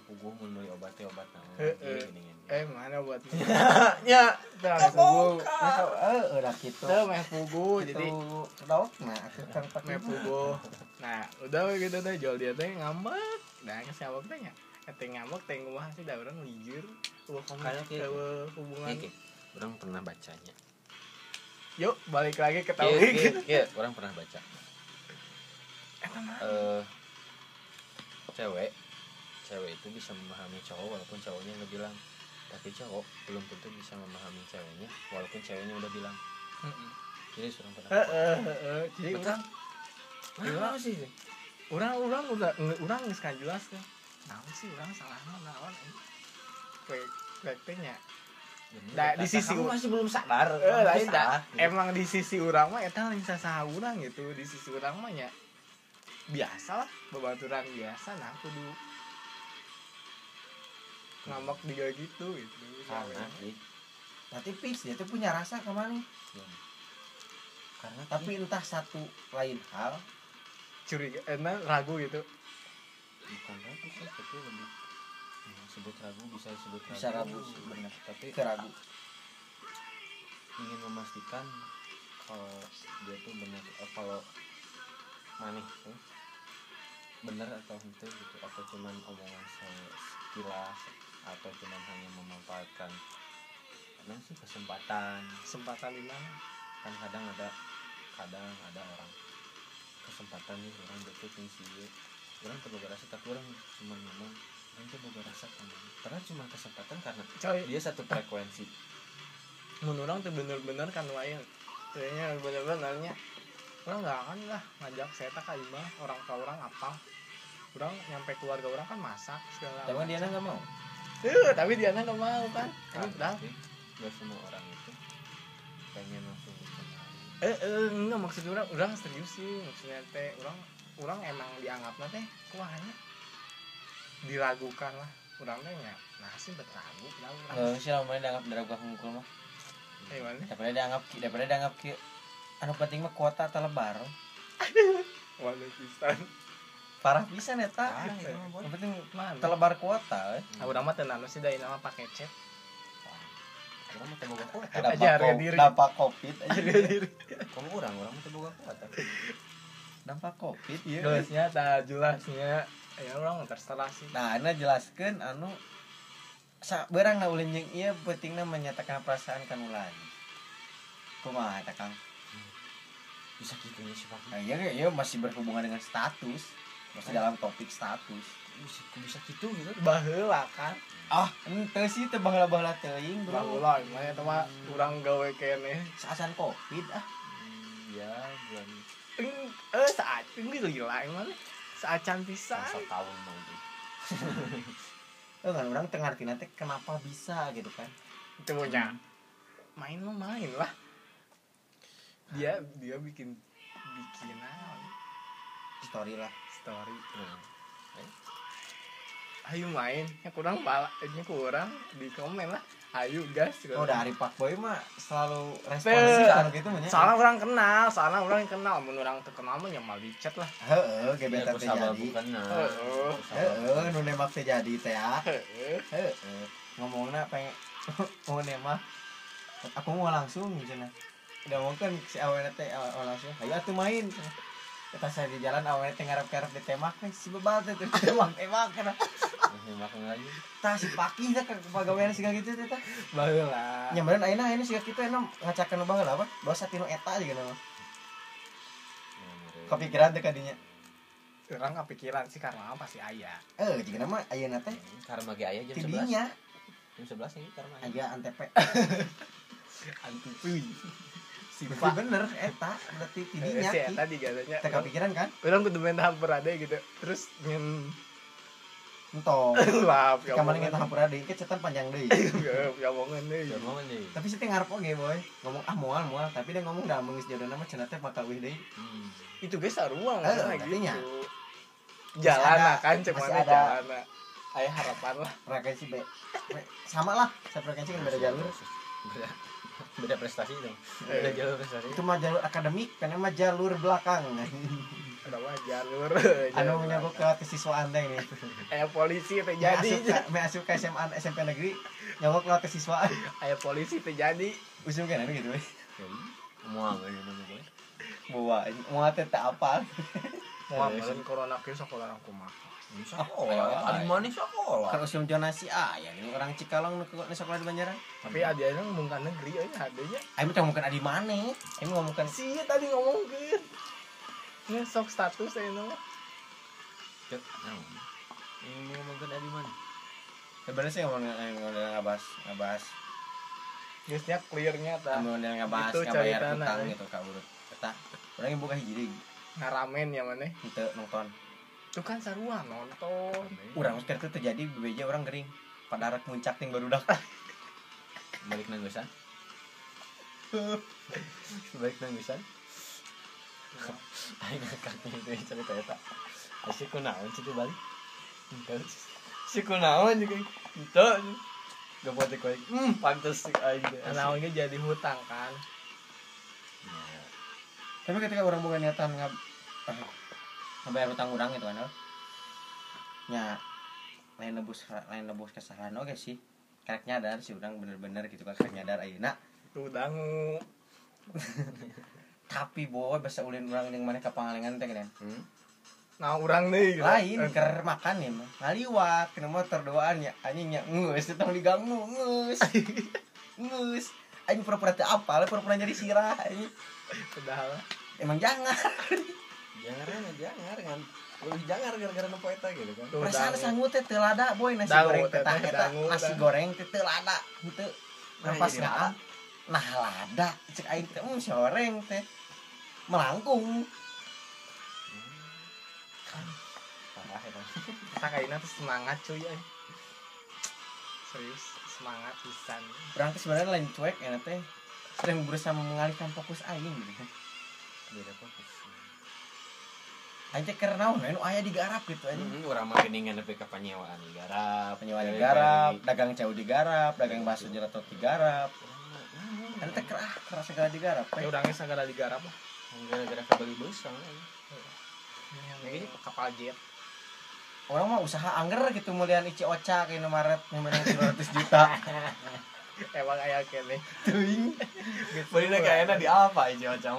puguh mun beli obatnya obat gini. eh mana buat Ya, tuh ame puguh eh udah gitu. tuh ame puguh jadi Jadi dok nah aku kan puguh nah udah gitu deh jual dia teh ngambek. Nah siapa teh nya? Ete ngambek teh kumaha sih da urang lijur eueuh Kayak gitu. hubungan. Orang pernah bacanya. yuk balik lagi ke topik. iya, orang pernah baca. Eh, cewek, cewek itu bisa memahami cowok walaupun cowoknya nggak bilang. Tapi cowok belum tentu bisa memahami ceweknya walaupun ceweknya udah bilang. Jadi orang pernah. Jadi Betul. urang Nah, sih? urang urang udah nge- urang geus jelas kan. Naon sih urang salahna naon eh. Kayak kayak teh nya. Da, di sisi kamu masih belum sadar. Eh, lain salah, da. gitu. Emang di sisi urang mah eta lain sasaha urang gitu. Di sisi urang mah nya biasa lah babaturan biasa nah kudu ngambek dia gitu gitu. karena sih Tapi fix dia tuh punya rasa ke mana karena Tapi entah satu lain hal curiga enak ragu gitu. bukan ragu sih tapi lebih ya, sebut ragu bisa disebut ragu Bisa ragu sih, benar. tapi keragu. ingin memastikan kalau dia tuh benar eh, kalau maneh tuh benar atau itu gitu atau cuman omongan se- sekilas atau cuman hanya memanfaatkan karena sih kesempatan? Kesempatan di mana? kan kadang ada kadang ada orang kesempatan nih orang deket nih sih orang tuh boga rasa tapi orang cuma ngomong orang tuh boga rasa kamu karena cuma kesempatan karena Coy, dia satu frekuensi. Mun urang tuh bener-bener kan lain kayaknya bener-benernya orang nggak akan lah ngajak saya tak imah orang tua orang apa? Orang nyampe keluarga orang kan masak segala Tapi dia nggak mau. Eh, tapi dia nggak mau kan ini udah Tapi nggak semua orang itu pengen langsung eh eh enggak maksud orang orang serius sih maksudnya teh orang orang emang dianggapnya teh kuahnya diragukan lah orang teh ya nah sih berragu lah orang Nggak sih lah, mana dianggap daraga hungkul mah. eh mana Daripada dianggap ki, daripada dianggap ki. Anu penting mah kuota telebar. waduh pisan Parah pisan eta. Parah itu mah, Boy. Yang penting mana telebar kuota. eh. Nah, udah mah tenan sih dari nama pakai chat. orang mau teboga kuat Aja Dampak harga diri. Dampak covid aja. kamu orang orang mau teboga kuat Dampak covid ya. Jelasnya tak jelasnya ya orang terserah sih. Nah, anda jelaskan anu sa berang na ulin jeung ieu pentingna menyatakan perasaan kan ulan. Kumaha eta Kang? bisa gitunya sih pak Nah, iya iya masih berhubungan dengan status. Masih dalam topik status. bisa kok bisa gitu gitu Baheula kan. Ah, ente sih teu baheula-baheula teuing, Bro. Baheula gimana eta mah urang gawe kene. Saasan covid ah. Hmm, ya bulan Eh saat ini gila emang. Saat pisan. tahun mau itu Eh kan orang tengah arti nanti kenapa bisa gitu kan. Itu punya. Main lo main lah. Dia dia bikin bikin naon. story lah story Hmm. ayo main ya kurang bala ini kurang di komen lah ayo gas oh dari Pak Boy mah selalu responsif soal gitu mah nya. soalnya orang kenal soalnya orang kenal mun orang terkenal mah nyamal di chat lah heeh Ya, gebetan teh jadi nah. Heeh. heeh nu nembak teh jadi teh ya Heeh. heeh ngomongna pengen mau nembak aku mau langsung cenah udah mungkin si awalnya teh langsung ayo atuh main. Kita saya di jalan awalnya teh ngarep-ngarep ditembak eh, si bebal tembak tembak kana Masih makan lagi. tah si paki teh ke pagawean siga gitu teh tah baheula. Nyamperin ayeuna ayeuna siga kitu enak ngacakeun baheula apa? Dosa tinu eta juga nama kepikiran teh kadinya. Orang kepikiran sih karena apa sih ayah eh jika nama ayeuna teh. Karma ge aya jam 11. tidinya Jam 11 nih karma aya. aya antep si berarti bener eta berarti tidinya si ki. eta digadanya teh kepikiran kan? Orang kudu main tahap berada gitu. Terus ngen entong. Ya kamar nggak tahu deui ke cetan panjang deui ya omongan deh. Jam mana nih? tapi sih teh ngarep oge boy. Ngomong ah moal moal tapi dia ngomong dah mengis jodoh nama cenah teh maka wih deui Hmm. itu guys saruang Eh, kan artinya. gitu. Jalan kan cuman ada- jalan. Ayah harapan lah. Frekuensi be. Be- sama lah frekuensi kan beda jalur. Beda, beda prestasi dong. Beda Eh. jalur prestasi. itu mah jalur akademik karena mah jalur belakang. Ada mah jalur. Anu nyabuk ke kesiswaan teh nih. Ayah polisi teh jadi. jadi me asup ke SMA SMP negeri nyabuk ke kesiswaan ayah polisi teh jadi. Usum kan anu gitu. We Jadi, Mual aja nama gue. bawa mau teh tak apa amalan corona ke sekolah aku mah Sekolah. Adi mana sekolah? usum jonasi ah ya ini orang Cikalong nu sekolah di Banjaran. Tapi adanya ngomong kan negeri aja adanya Ayo mah ngomongkan adi mana? Ayo ngomongkan sih tadi ngomong kan ini sok status saya nama Cek, naon? Ini ngomongin Adi mana? sebenarnya sih ngomong ngomong ngabas ngabas Biasanya clearnya ta. Ngomong ngabas Itu ngabayar caritana, hutang eh. gitu ka urut. Eta orang yang buka hiji deui ngaramen ya mana? Henteu nonton itu kan sarua nonton urang geus keur terjadi bebeja orang gering pada arek muncak ting barudak Balik nanggusan. Balik nanggusan. Aing ngakaknya itu cerita eta. Asik kunaon sih tuh balik. Entah. Si kunaon juga. Entah. Gak buat ikut. Hmm, pantas sih asik. naonnya jadi hutang kan Ya, tapi ketika orang bukan niatan ngab ngabayar hutang urang gitu kan oh. nya lain nebus lain nebus kesalahan oke sih. Karek nyadar sih urang bener-bener gitu kan karek nyadar ayeuna tuh dangu tapi boy bahasa ulin urang yang mana ke pangalengan teh kan Hmm? nah orang nih gitu. lain ker makan ya mah. Ngaliwat kena motor doaan ya. Anjing ya ngus. Itu diganggu ngus. Ngus. Anjing pura-pura teu apal pura-pura jadi sirah anjing. Padahal emang jangan Jangan jangan kan. Lebih jangan gara-gara nopo eta gitu kan. Tuh, perasaan sangu teh teu lada boy nasi Dangu, goreng teh, teh tah teh, eta nasi goreng teh teu lada henteu Nah, pas jadi ngaa nah lada. Cek aing teh hmm goreng teh. Melangkung. Parah eta. kita kayaknya tuh semangat cuy ay. serius semangat pisan. Teh sebenarnya lain cuek ya teh. Sedang berusaha mengalihkan fokus aing gitu. Kan Beda fokus. Teh keur naon we nu aya digarap gitu anjing Hmm, urang mah geningan nepi ka panyewaan digarap. penyewa Balik- digarap, dagang jauh digarap, dagang bakso jeratot digarap. Kan teh kerah, kerah segala digarap. ya teh. orangnya segala digarap lah gara-gara kebagi besar ini kapal jet Orang mah usaha angger gitu mulian Ici Ocha kayak Maret yang menang 200 juta. emang ayah kene Teuing. beli kayaknya di apa aja macam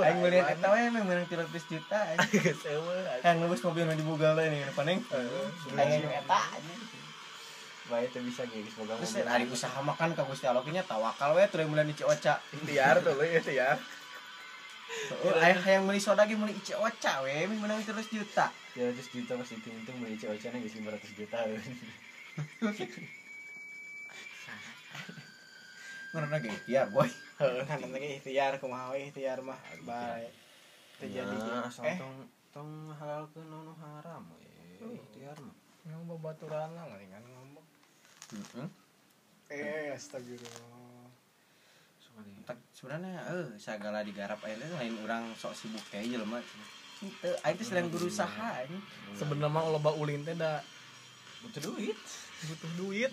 Aing mulian eta we yang menang 300 juta. anjing. sewa Yang nebus mobil nu dibugal ini paning. Aing eta. baik itu bisa guys semoga Terus hari usaha makan ka Gusti Allah tawakal we tuluy mulian Ici Ocha. ikhtiar tuh lo ikhtiar Oh, aya hayang meuli soda ge meuli Ici Ocha we menang 300 juta. ya terus juta pas itu untung beli cewek-ceweknya guys 500 juta Ngarana ge ikhtiar boy. heeh kan nanti ikhtiar kumaha ikhtiar mah baik. Terjadi asal eh. tong tong halal ke nono haram eh ikhtiar mah. Ngomong baturan lah mendingan ngomong. Eh astagfirullah. Sebenarnya eh segala digarap aja lain orang sok sibuk kayak jelema itu itu sedang berusaha sebenarnya loba ulin teh da butuh duit. Butuh duit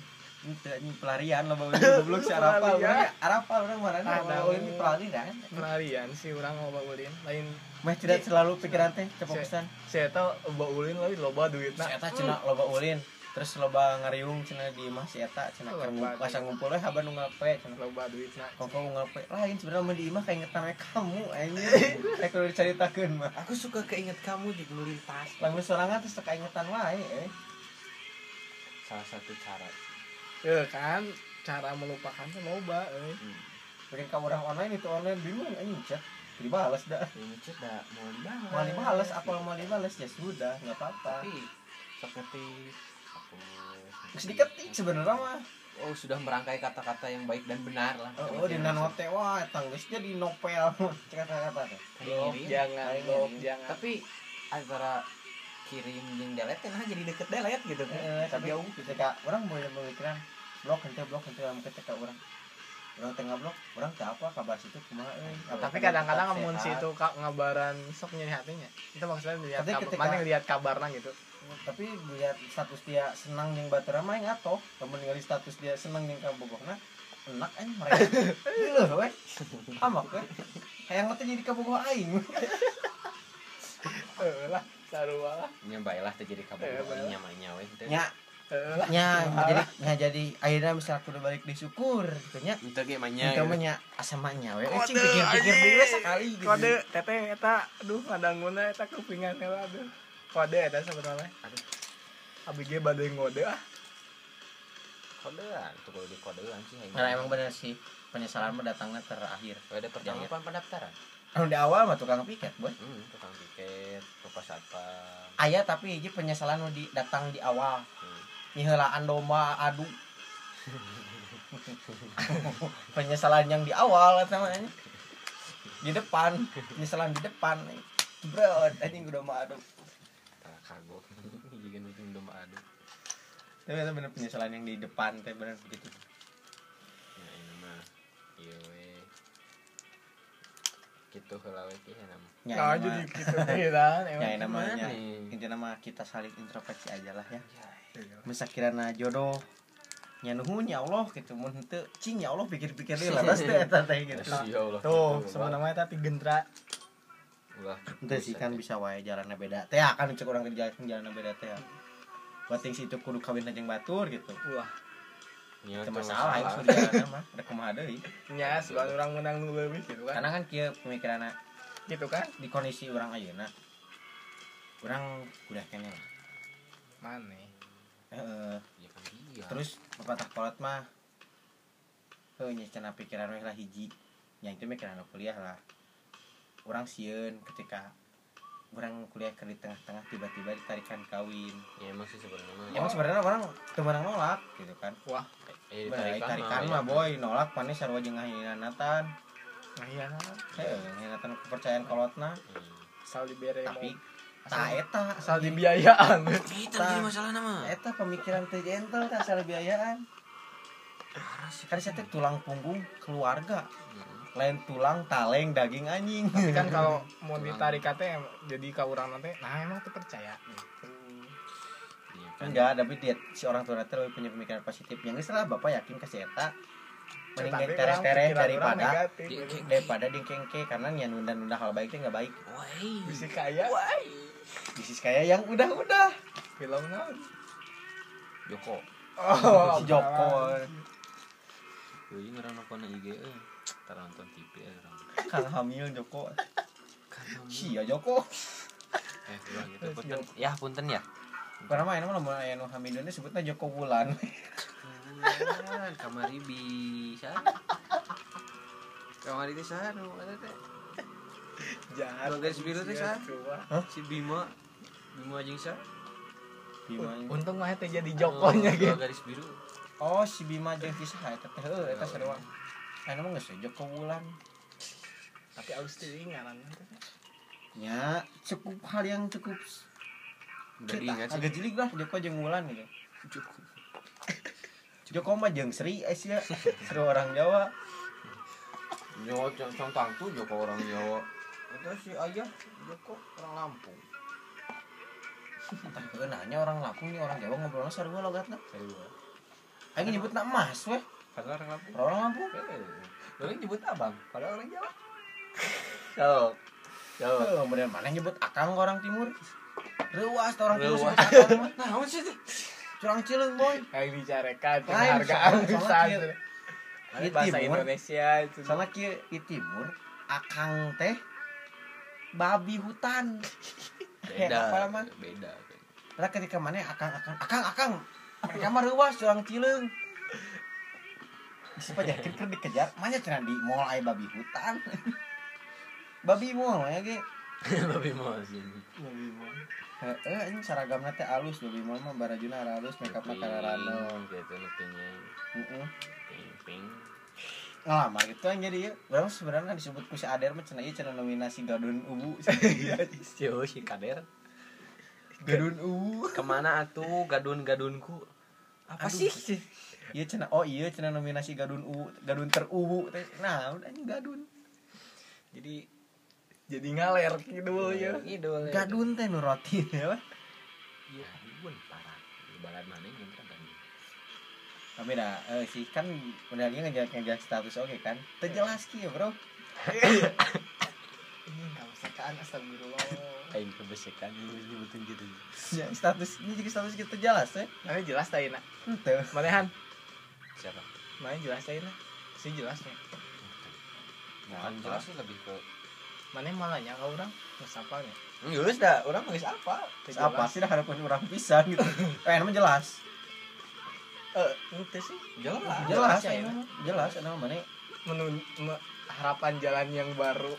pelarian lo bawa goblok si Arapa Pelarian. orang Arapa orang mana Ada. ada ini pelarian pelarian sih orang loba ulin lain mah tidak selalu pikiran teh kefokusan saya tahu loba ulin lain loba duit si eta cenah loba ulin. Terus loba ngariung cenah di imah si eta keur duit. pasang ngumpul we haban nu ngape cenah loba duit na kongko ngape. Lain sebenarnya mah di imah kayak ngetam kamu anjing. Kayak kalau diceritakeun mah. Aku suka keinget kamu di melintas. Lamun sorangan terus teka ingetan wae eh. salah satu cara ya kan? Cara melupakan tuh loba eh. Bikin ka orang online itu online bingung anjing chat dibales dah. Ini cek dah. Mau dibahas mau dibales apa mau dibales ya sudah nggak apa-apa. Tapi ngetik aku diketik sebenarnya mah. Oh sudah merangkai kata-kata yang baik dan benar lah. Oh, oh di nanote wah tanggisnya di novel. Kata-kata. Kirim. jangan jangan. Tapi antara kirim yang delete nah jadi deket delete gitu kan. Eh, tapi jauh ketika orang mulai memikiran blok henteu blok henteu lamun ketika orang orang tengah blok orang teh apa kabar situ kumaha euy tapi kadang-kadang Sehat. amun si itu kak ngabaran sok nyari hatinya. Itu maksudnya lihat Tapi kabar, ketika- mana lihat kabarnya gitu. Tapi lihat status dia senang jeung batur mah yang atoh lamun ningali status dia senang jeung kabogohna enak aing mereka. Leuh we amak we hayang teh jadi kabogoh aing. Eh lah sarua. Lah nyobalah terjadi kabar Eh, bener. nyaman nyawa itu nya eh nya jadi nya jadi akhirnya misal aku udah balik disyukur gitu nya. Itu gimana Itu mah nya asa mah nya we Kode, cing pikir-pikir deui sekali gitu. Kode teteh eta aduh ngadanguna eta kupingan heula aduh. Kode eta sebenarnya. Aduh. abg badai ngode ah. Kodean tuh kalau di kodean sih karena emang bener sih penyesalan mah datangnya terakhir. Ada apa pendaftaran anu di awal mah tukang piket boy. Hmm, tukang tiket tukang satpam aya tapi hiji penyesalan nu di datang di awal. Hmm. niheulaan domba adu. Penyesalan yang di awal anjing. di depan penyesalan di depan bro anjing udah mah adu. Tak kagok. Jika bikin domba adu. Tapi itu bener penyesalan yang di depan teh bener begitu. Ya ini mah iya gitu heula we ki nama Ya, nah jadi gitu kan ya namanya mah kita saling introspeksi aja lah ya. Iya. masa kirana jodoh. Nya nuhun ya Allah gitu. Mun henteu cing ya Allah pikir-pikir deui lah teh eta teh gitu. Ya Allah tuh gitu, sebenarnya eta ti gentra ulah Ente sih kan bisa wae jalannya beda. Teh akan cek orang kerja jalannya beda teh. Bating situ kudu kawin jeung batur gitu. Wah Teu masalah yang kumaha deui nya sebagai orang menang nu leuwih gitu kan. Karena kan kieu pemikiranna gitu kan. di kondisi orang ayeuna orang udah lah. Mana Heeh. ya kan iya terus pepatah kolot mah heuh nya cenah pikiran lah hiji. Nya itu mikiran kuliah lah. Orang sieun ketika orang kuliah ke di tengah-tengah tiba-tiba ditarikan kawin. Ya emang sih sebenarnya emang sebenarnya orang temenang nolak gitu kan. Wah. Eh ditarikan tarikan ya. mah boy nolak panis sarwa jeung ngahianatan nah iya. Nah heuh ngahianatan kepercayaan kolotna Hmm. asal dibere tapi tak eta. asal dibiayaan. Itu jadi masalah nama eta pemikiran teh gentle asal biayaan kan saya tulang punggung keluarga lain tulang taleng daging anjing. Tapi kan kalau mau ditarik teh jadi ka urang nanti nah emang tuh percaya. Gitu Iya kan. Enggak tapi dia si orang tua lebih punya pemikiran positif. Yang geus lah bapak yakin ka si eta. Mending Tapi teres orang teres pikiran orang daripada gitu. daripada dingkengke karena nya nunda-nunda hal baik teh nggak baik. Woi. bisa kaya. Bisnis kayak yang udah-udah. Film naon? Joko. Oh si Joko. Euy ngaran apa na IG euy. Tara nonton TV ya orang. Kang Hamil Joko Sia Joko eh gitu punten. Ya punten ya. Karena mah ini mah aya nu Hamidun sebutna Joko Wulan Kan kamari bisa. Kamari teh saha nu ada teh? jahat Dua garis biru teh sah? Coba. Si Bima. Bima jeung sa? Bima untung mah teh jadi jokonya Oh, gitu Dua garis biru. Oh si Bima jeung kisah eta teh heuh eta sarua Aya mah geus we Joko Wulan tapi harus teuing nya cukup hal yang cukup sih. agak jeli lah Joko jeung Wulan gitu Joko. Joko mah jeung Sri Asia seru orang Jawa Nyawa contoh tuh Joko orang Jawa. itu si ayah kok orang Lampung Tah keun nanya orang Lampung nih orang Jawa ngobrolnya sarua logatna. Sarua. Aing nyebutna emas weh. Padahal orang Lampung Orang Lampung. Eh, orang nyebut abang padahal orang Jawa Yo. Yo. Kemudian mana nyebut akang ke orang timur? Reuas teh orang timur sebut akang nah sih Curang cileung boy. yang dicarekan penghargaan gitu. Di bahasa timur. Indonesia itu Soalnya kieu di timur akang teh babi hutan. beda apa mah? beda Lah ketika mana akang akang akang akang. Mereka mah reuas curang cileung. Si pajakin keur dikejar, mana cenah di mall aya babi hutan. babi mall ya ge. babi mau sih Heeh, ini seragamna teh alus babi mall mah barajuna alus makeupna kararano. gitu nupinya Heeh. ping ping Ngelamar gitu aja jadi ya. Orang sebenarnya disebut ku si Ader mah cenah ieu cenah nominasi gadun ubu. Yo si kader gadun ubu. ke mana atuh gadun gadunku apa Aduh. sih Iya cenah oh iya cenah nominasi gadun ubu, gadun terubu. Nah, udah anjing gadun. jadi jadi ngaler gitu ya idol Gadun teh nu roti ya. iya gadun parah balad mana yang kan gadun Tapi dah eh, sih kan udah dia ngejak ngejak status oke kan. Teu jelas kieu, Bro. ini nggak masakan astagfirullah aing kebesekan lu nyebutin gitu Ya, status ini juga status kita jelas ya. mana jelas tadi nak Henteu. manehan siapa? Mana jelas tadi nak sih jelasnya kan jelas sih lebih ke mana malahnya kau orang? Nggak sapanya Geus dah, orang nulis apa? Apa jelas. sih dah harapan orang pisan gitu. Eh, nama jelas. eh itu sih. Jelas. Jelas, ya, ya, jelas, nama mana? Menun me- harapan jalan yang baru.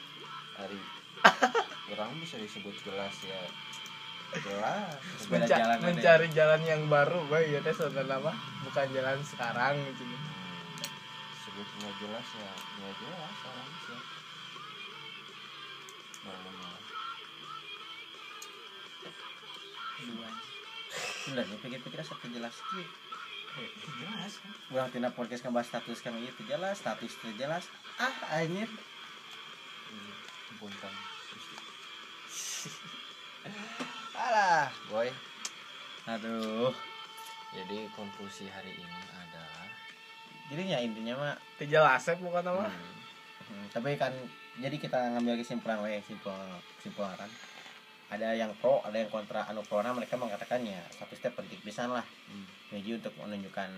Hari. Orang bisa disebut jelas ya. Jelas. Menca- jalan ada. mencari jalan yang baru baik ya teh sebenarnya mah bukan jalan sekarang gitu Sebut nggak jelas ya, nggak jelas orang sih. Nah, nah. Bener, ya pikir-pikir asa teu jelas kieu. jelas kan? Urang tina podcast ngebahas status kang ieu teu jelas, status teu jelas. Ah, anjir. Hmm, Alah, boy. Aduh. Jadi konklusi hari ini adalah Jadi ya intinya mah teu jelas ya bukan apa hmm, hmm, tapi kan jadi kita ngambil kesimpulan we simpul kesimpulan kan. Ada yang pro, ada yang kontra. Anu pro mereka mengatakannya statusnya penting pisan lah. hmm. Jadi untuk menunjukkan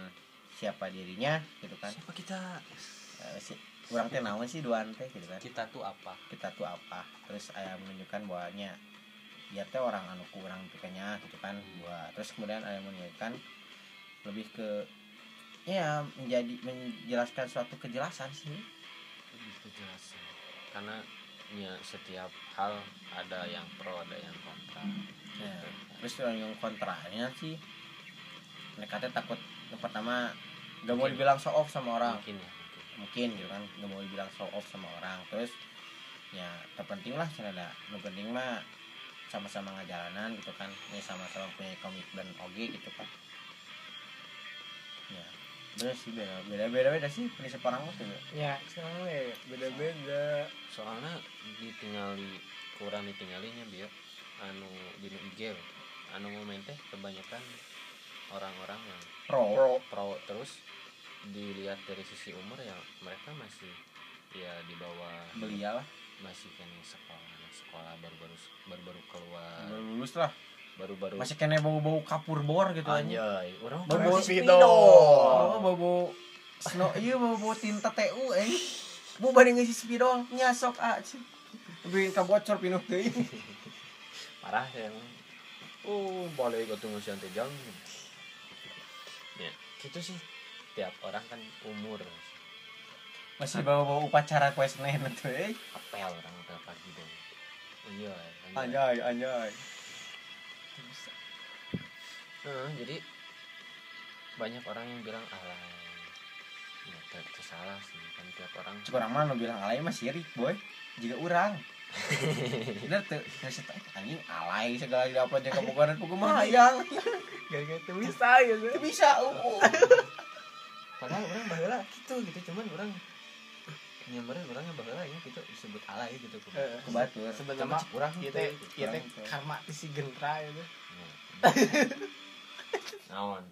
siapa dirinya gitu kan. Siapa kita? Eh, si, kurang teh naon sih duaan teh gitu kan. Kita tuh apa? kita tuh apa terus ayah menunjukkan bahwanya dia teh orang anu kurang pikirnya gitu kan buat terus kemudian ayah menunjukkan lebih ke ya menjadi menjelaskan suatu kejelasan sih. Lebih kejelasan. Karena ya setiap hal ada yang pro ada yang kontra. Ya. terus yang kontranya sih mereka teh takut yang pertama gak mau dibilang show off sama orang. Mungkin ya mungkin. Mungkin gitu kan nggak mau dibilang show off sama orang. Terus ya terpenting lah ada yang penting mah sama-sama ngajalanan gitu kan. Ini sama-sama punya komitmen oge gitu kan. Ya. Bener sih beda beda beda beda sih prinsip orang tuh ya sekarang ya. Beda beda soalnya ditinggali kurang ditinggalinya biar anu di IG anu momen teh kebanyakan orang-orang yang pro. Pro. pro terus dilihat dari sisi umur ya mereka masih ya di bawah belia lah. masih kan sekolah sekolah baru-baru baru-baru keluar. Baru lulus lah. Baru-baru masih kena bau bau kapur bor gitu aja. Anjay orang bau Bau bau speedo. oh bau bau snow iya bau bau tinta tu eh. Bu banding ngisi spidol nyasok ah bikin kabocor pinuh tuh parah ya oh boleh ikut tunggu siang tejang ya gitu sih. Tiap orang kan umur. Masih bawa bawa upacara kue senen tuh eh. Apel orang apel pagi dong anjay. anjay Heeh, jadi banyak orang yang bilang alay ya ter- tersalah sih kan tiap orang Cuma orang mana bilang alay mah sirik boy. Jika orang bener tuh ngasih tau anjing alay segala dapat yang kebukaran pukul mah hayang gara-gara itu bisa itu bisa uh padahal orang bahula gitu gitu. Cuman orang nyamperin orangnya bakal ya gitu. Disebut alay gitu ku Eh, kebatur sebenarnya kurang ieu gitu, teh gitu. ieu teh Kurang gitu. karma ti si gentra itu. Naon?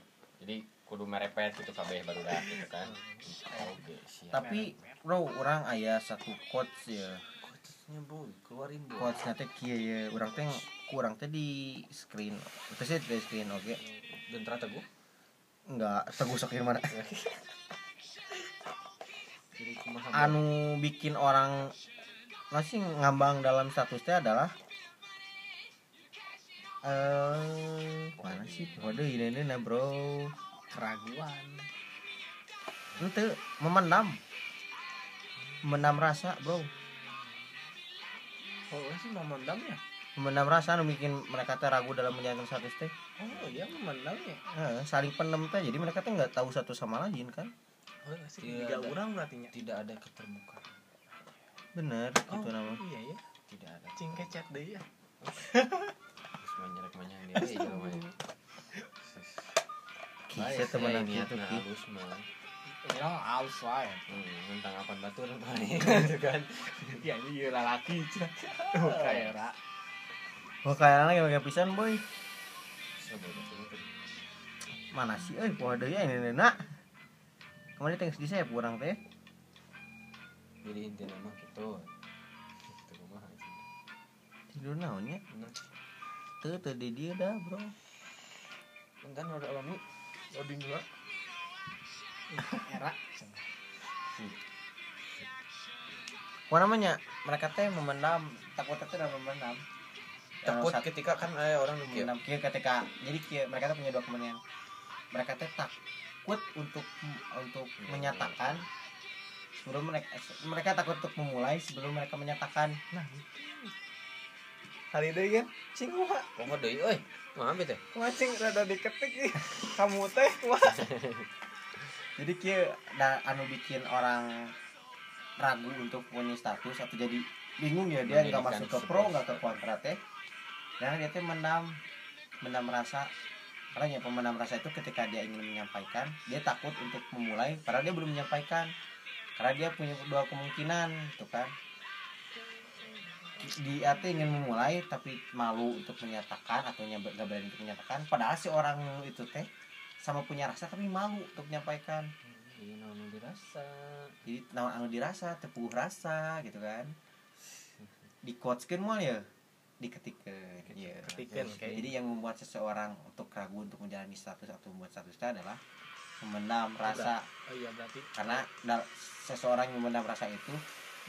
Jadi kudu merepet gitu kabeh baru dah gitu kan. Oke siap. Tapi bro orang ayah satu quotes ya. Quotesnya boy keluarin boy quotes nanti kia ya orang teh kurang teh di screen itu sih di screen oke. Gentra teguh? Enggak teguh sok mana? anu bikin orang masih ngambang dalam statusnya adalah eh mana sih? Waduh ini ini nah bro. Keraguan. Itu memendam. Memendam rasa bro. Oh sih memendam ya? Memendam rasa anu bikin mereka teh ragu dalam menjalankan status teh. Oh iya memendam ya? Eh, saling pendem teh jadi mereka teh nggak tahu satu sama lain kan oh sih. Tidak ada. orang berarti tidak ada keterbukaan. Bener oh gitu nama iya ya tidak ada. Cing kecet deh ya terus menyerek menyang dia eh jalan kisah teman aku Ki. halus mah ini orang halus wae hmm, tentang apa batur gitu kan. Ya ini oh. Kayak ra oh kayaknya lagi pakai pisan boy. Mana sih eh poho deui ya ini nak kemarin teh di saya kurang teh. Jadi inti nama gitu. Gitu kumaha sih tidur naonnya tuh tuh di dia dah bro. Kan udah alami loading dua era. Apa namanya mereka teh memendam takut teh udah memendam. Takut sat- ketika kan eh, orang memendam kia ketika jadi kia, mereka tuh punya dua kemenangan mereka teh takut untuk untuk menyatakan sebelum mereka mereka takut untuk memulai sebelum mereka menyatakan. Nah hari ini kan cing mah kok deui euy ngambil teh? Wacing rada diketik. Kamu teh wah. jadi kia da, anu bikin orang ragu untuk punya status atau jadi bingung ya dia nggak masuk ke pro nggak ke kontra teh. Karena dia teh mendam mendam rasa karena ya pemendam rasa itu ketika dia ingin menyampaikan dia takut untuk memulai padahal dia belum menyampaikan. Karena dia punya dua kemungkinan tuh kan. Dia teh ingin memulai tapi malu untuk menyatakan atau nggak berani untuk menyatakan. Padahal si orang itu teh sama punya rasa tapi malu untuk menyampaikan. Jadi naon dirasa. Jadi naon anu dirasa tepuh rasa gitu kan. Di quoteskeun mah ya diketikkan ya kayak jadi yang membuat seseorang untuk ragu untuk menjalani status atau membuat statusnya adalah memendam rasa. Oh iya berarti karena seseorang yang memendam rasa itu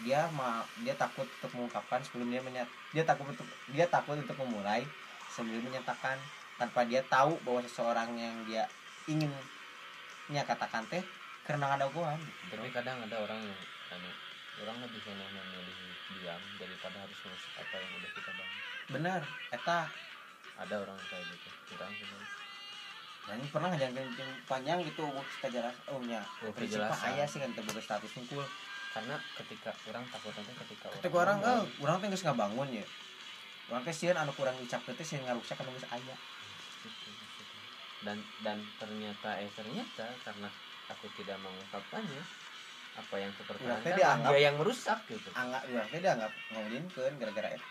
dia ma dia takut untuk mengungkapkan sebelum dia menyat dia takut untuk dia takut untuk memulai sebelum menyatakan. Tanpa dia tahu bahwa seseorang yang dia ingin katakan teh karena ada goan tapi kadang ada orang yang anu orang lebih senang memilih diam daripada harus mengusik apa yang udah kita bangun. Bener eta. Ada orang kayak gitu kita dan ini pernah yang panjang gitu kita jelas oh nya Oh, prinsip mah kejelasan. aya sih kan kita status hungkul karena ketika orang takut nanti ketika ketika orang eh orang teh geus ngabangun ya. Orang teh sieun anu kurang dicap teh sieun ngarusak anu geus aya. Gitu, gitu. dan dan ternyata eh ternyata karena aku tidak mengungkapkannya apa yang kupertahankan dianggap- dia yang merusak gitu. Angga urang teh dianggap ngawinkeun gara-gara eta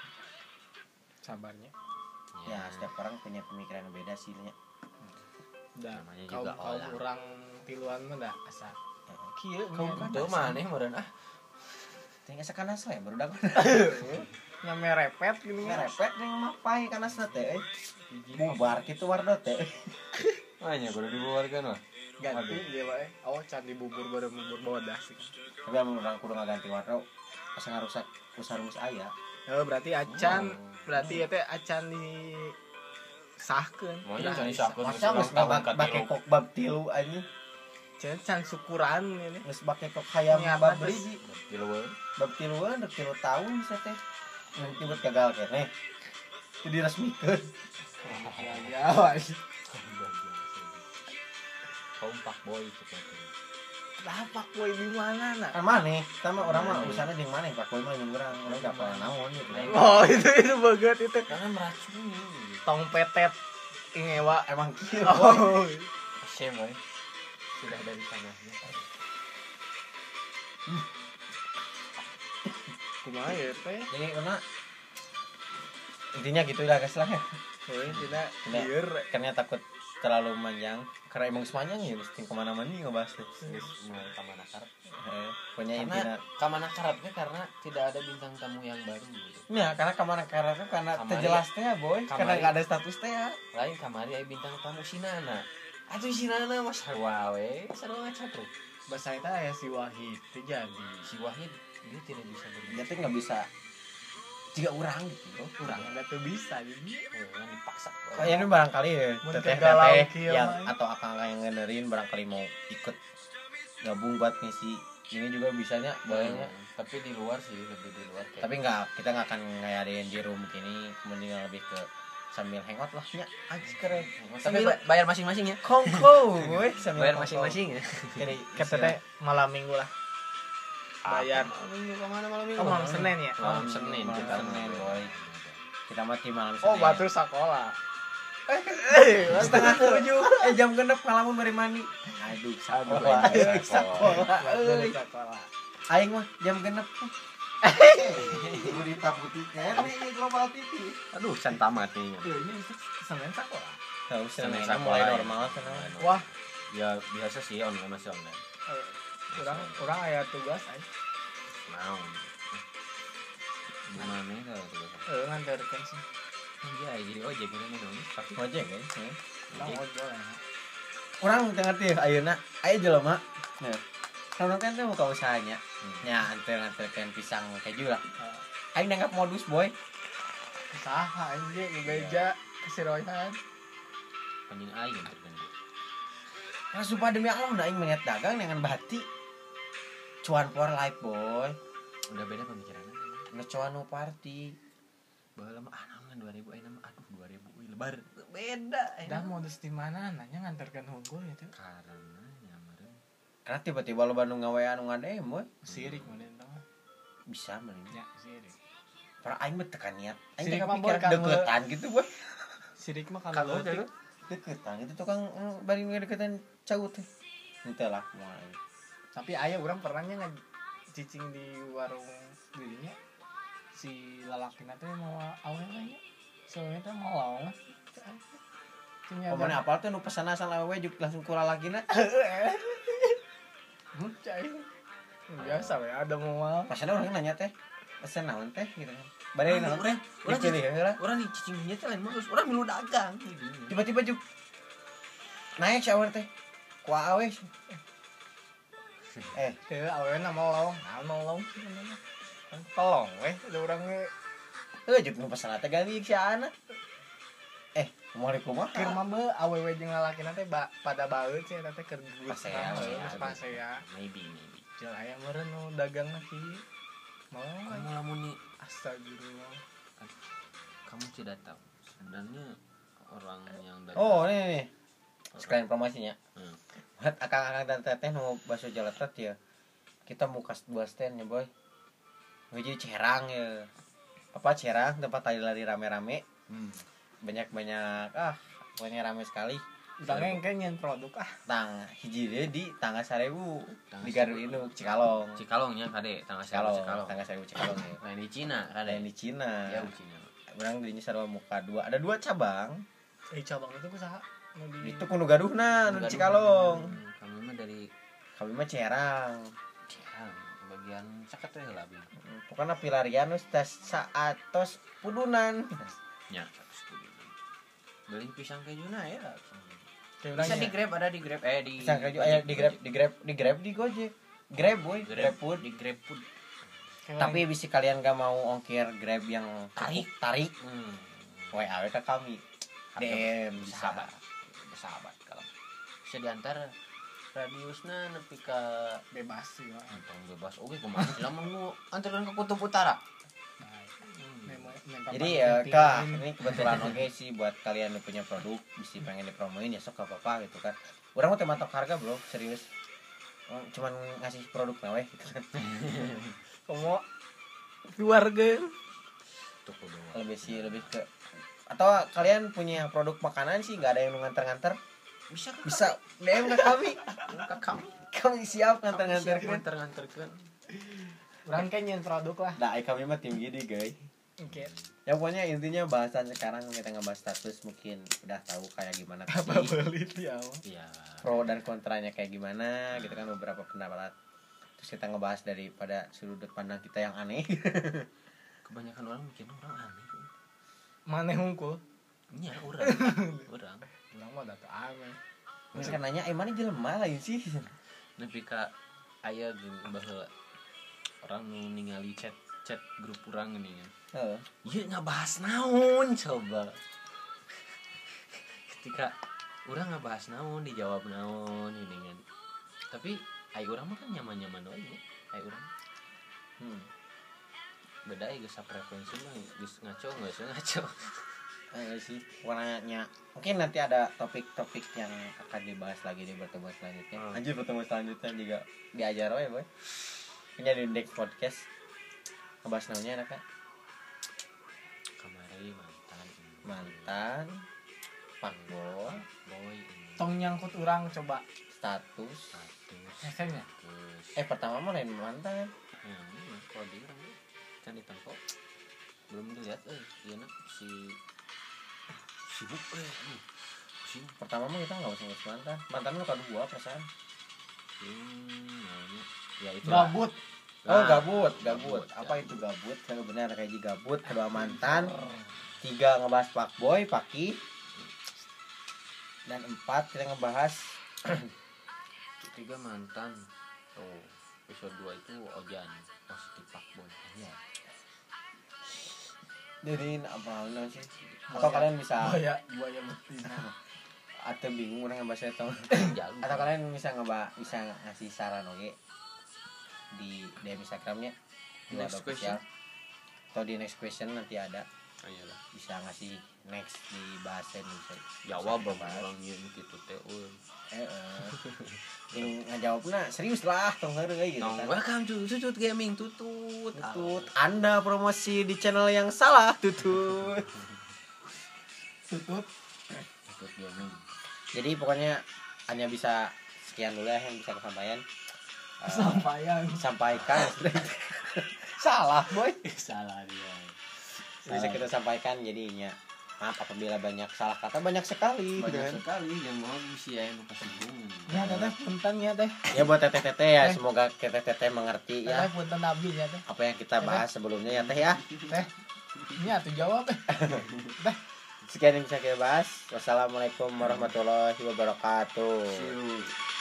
sabarnya. ya setiap orang punya pemikiran yang beda sih nya Dah Namanya kaum juga kaum orang. orang tiluan mah dah asa. Kieu Kaum nya. itu mana meureun ah. Tinggal sakana saya baru dak Nyame repet gini ngerepet ning mapai kana teh eh. bubar kitu wardo teh. Hanya baru dibubarkan mah Ganti dia wae. Oh candi bubur baru bubur bodas sih. tapi amun urang kudu ngaganti wardo pas ngarusak usaha rumus aya Oh berarti acan Oh. berarti ya teh acan di sahkeun. mau Nah, cari sakun masa geus bake kok bab tilu anjing Can can syukuran ini. geus bake kok hayam bab atas. beriji Tiluan. bab tilu dek tilu tahun bisa teh nanti buat gagal kene itu diresmikeun Ya ya. kaum pak boy seperti itu Kenapa kue di mana nak? kan maneh sama orang mah urusannya di mana pak koy mah jeung urang urang gak pernah naon gitu Oh itu itu banget itu. karena meracuni gitu. Tong petet ingewa. emang kieu boy Oh. shame boy sudah dari tanahnya kumaha ya teh jadi karena intinya gitu lah guys lah ya heuh tidak Tidak. lieur karena takut terlalu panjang karena emang semuanya ya mesti ke mana-mana nih ngebahas tuh. Mulai karep Eh, pokoknya karena intinya kamana karepnya karena tidak ada bintang tamu yang baru gitu. Ya karena ke mana karena tuh karena Kamari. terjelas teh ya boy. Karena Kamari. nggak ada status teh ya. Lain kamari aya bintang tamu sinana. Atuh sinana mas sarua we sarua ngaca bro bahasa eta aya si Wahid teh jadi. Si Wahid dia tidak bisa berbicara. Dia tuh nggak bisa jika orang gitu. Kurang ada tuh bisa jadi oh, kan dipaksa. Oh, ya ini barangkali ya teteh teteh kieu yang atau akang yang ngedengerin barangkali mau ikut gabung buat misi ini juga bisanya Hmm, tapi di luar sih lebih di luar kayak tapi nggak kita nggak akan ngadain di room gini kemudian lebih ke sambil hangout lah nya anjir keren. Tapi sambil bayar masing-masing ya? Kongko sambil bayar masing-masing ya. Jadi kata teh malam minggu lah bayar. Minggu ke mana malam minggu oh malam senin ya? Malam senin Malam kita Senin, boy. kita mati malam oh Senin. batu sekolah setengah tujuh. Eh jam genep ngalamun bari mandi aduh Aduh, sekolah aing mah jam genep. Gurita putih. Kan ini global TV aduh san tamat nih. Ini senin sekolah tahu Senin mulai ya. normal kan wah. Ya biasa sih online masih online. Eh, kurang kurang aya tugas aja mau gimana nih kalau tuh eh nganterkeun sih. Iya jadi ojek ini nih dong tapi ojek kan Orang ojol ya. Orang ngerti ya ayeuna aya jelema nah kalau kan tuh buka usahanya. Hmm. nya anter anterkan pisang keju lah aing nanggap modus boy. Usaha anjing ngebeja kesiroyan yang terganggu Nah, sumpah demi Allah udah aing melihat dagang dengan bati cuan for life boy. Udah beda pemikirannya. Ngecuan no party bahwa lama ah namun dua ribu aing nama aduh dua ribu lebar. Beda dah modus di mana? Nanya nganterkan hunkul gitu karena nyamarin karena tiba-tiba lo Bandung ngawean nu ngadem boy. Sirik tah bisa mending nya sirik. Para aing mah tekan niat. Aing teh kan, deketan gitu boy. Sirik mah kalau deketan itu tukang eh, bari deketan caut teh Ente lah mulai tapi ayah orang pernahnya nge cicing di warung dirinya si lalaki nanti mau awalnya soalnya teh mau lah Oh, mana apal tuh nu pesan asal awewe juk langsung kula lagi na. cai biasa ya ada mau Pasana orang nanya teh, pesan naon teh gitu kan. Bari naon teh? Urang Dipilih heula. orang nih cicing nya teh lain modus orang milu dagang Tiba-tiba juk naik shower teh. Ku awe. Eh, awalnya mau lawang nah mau lawang sih namanya kan tolong weh ada orangnya euy juk nu pesan teh gali si anak. Eh, moal kumaha? kir mah be awewe jeung lalaki nanti ba, pada baut sih nanti keur Pasea, pasea. maybe maybe Jel aya meureun nu dagang lagi mau kamu lamun nih astagfirullah kamu tidak tahu sebenarnya orang yang dari Oh, ini nih. Sekalian promosinya. Hmm. Buat akang-akang dan teteh mau bakso jalatet ya. Kita buka dua stand ya, boy. Ngaji cerang ya. Apa cerang? Tempat tadi lari rame-rame. hmm. banyak-banyak ah pokoknya rame sekali. Utangnya yang kayaknya produk ah. Tang hiji deh di tangga seribu Tangga di Garut Induk Cikalong. Cikalongnya kade. Tanggal Cikalong Cikalong Cikalong. Tangga seribu Cikalong ya. Lain di Cina ada kade. Yang di Cina. Ya di Cina. Orang dirinya sarwa muka dua. Ada dua cabang. Eh cabang itu usaha itu kuno gaduhna nu di Cikalong. Kami mah dari kami mah cerang. Cikalong bagian caket teh lah pokoknya pilarian wis tes saatos pudunan. Nya beli pisang kejuna ya. Kayak bisa di grab ada di grab. Eh di pisang keju aya di grab di grab di grab di gojek. Grab boy grab food. di grab food. Tapi bisa kalian gak mau ongkir grab yang Tarik. tarik? Hmm. WA ke kami. DM bisa. sahabat sahabat kalau bisa diantar radiusnya nepi ka orang bebas sih lah antong bebas. Oke kumaha lama nu antarkan ke kutub utara? Jadi ya kak ini kebetulan oke sih buat kalian yang punya produk bisa pengen dipromoin ya sok gak apa-apa gitu kan. Orang mau matok harga bro serius. Cuman ngasih produk nawe gitu kan. kamu keluarga. Lebih sih lebih ke atau kalian punya produk makanan sih nggak ada yang nganter-nganter? Bisa ke bisa. DM ke kami. Ke kami. Kami siap nganter-nganter nganter nganterkan orang kayak nyen produk lah. Nah kami mah tim gini guys oke. Ya pokoknya intinya bahasan sekarang kita ngebahas status mungkin udah tahu kayak gimana apa belit ya. Iya. pro dan kontranya kayak gimana gitu kan beberapa pendapat. Terus kita ngebahas daripada sudut pandang kita yang aneh. Kebanyakan orang mikir orang aneh. Mana hungkul Iya, orang. orang. orang mah datu aneh kan nanya eh mana jelema lain sih Nepi ka aya gini bahwa orang nu ningali chat chat grup orang ini kan. Heeh. Iya nggak bahas naon coba. Ketika orang nggak bahas naon dijawab naon ini kan. Tapi ai orang mah kan nyaman-nyaman aja. Ai orang hmm. Beda ya geus preferensi mah geus ngaco nggak usah ngaco. Eh, sih warnanya mungkin nanti ada topik-topik yang akan dibahas lagi di pertemuan selanjutnya. Hmm. anjir pertemuan selanjutnya juga diajar ya boy. Punya di next podcast. Ngebahas namanya enak kan Kamari mantan. mantan fuckboy boy. Ini. tong nyangkut orang coba. Status. Status. efeknya Terus eh pertama mah lain mantan. Ya ini kan ditangkap. Belum dilihat eh iya nak. Si sibuk eh pusing pertama mah kita nggak usah ngurus mantan. Mantan lu kedua perasaan. Hmm namanya ya itu gabut. Oh Nah, gabut gabut. gabut, apa gabut. itu gabut? Kalau benar kayak gabut. Kedua mantan tiga ngebahas fuckboy paki dan empat kita ngebahas tiga mantan. Oh episode 2 itu ojan positif pak boy. Iya jadi apa namanya sih? Atau kalian bisa buaya buaya betina atau bingung orang ngebahas itu. Jauh atau kalian bisa ngebah bisa ngasih saran oke? Di DM Instagramnya. Di Next Official. atau di next question nanti ada. Ayo lah. Bisa ngasih next di bahasan bisa jawab yang gitu teh eh, eh. Yang ngajawabnya serius lah tong hari gitu kan. Welcome to Tutut Gaming Tutut. Tutut anda promosi di channel yang salah tutut. Tutut. Tutut Gaming. Jadi pokoknya hanya bisa sekian dulu ya yang bisa kesampaian. Sampaian sampaikan. Salah boy. Salah dia. Bisa kita sampaikan jadinya maaf apabila banyak salah kata banyak sekali gitu banyak kan. sekali yang mau bisa ya nu kasinggung ya teteh punten ya teh ya buat teteh teteh ya. Eh. semoga teteh teteh mengerti ya. Teteh punten nabi ya teh apa yang kita bahas sebelumnya ya teh ya? Teh ini atuh jawab eh teh. Sekian yang bisa kita bahas. Wassalamualaikum warahmatullahi wabarakatuh.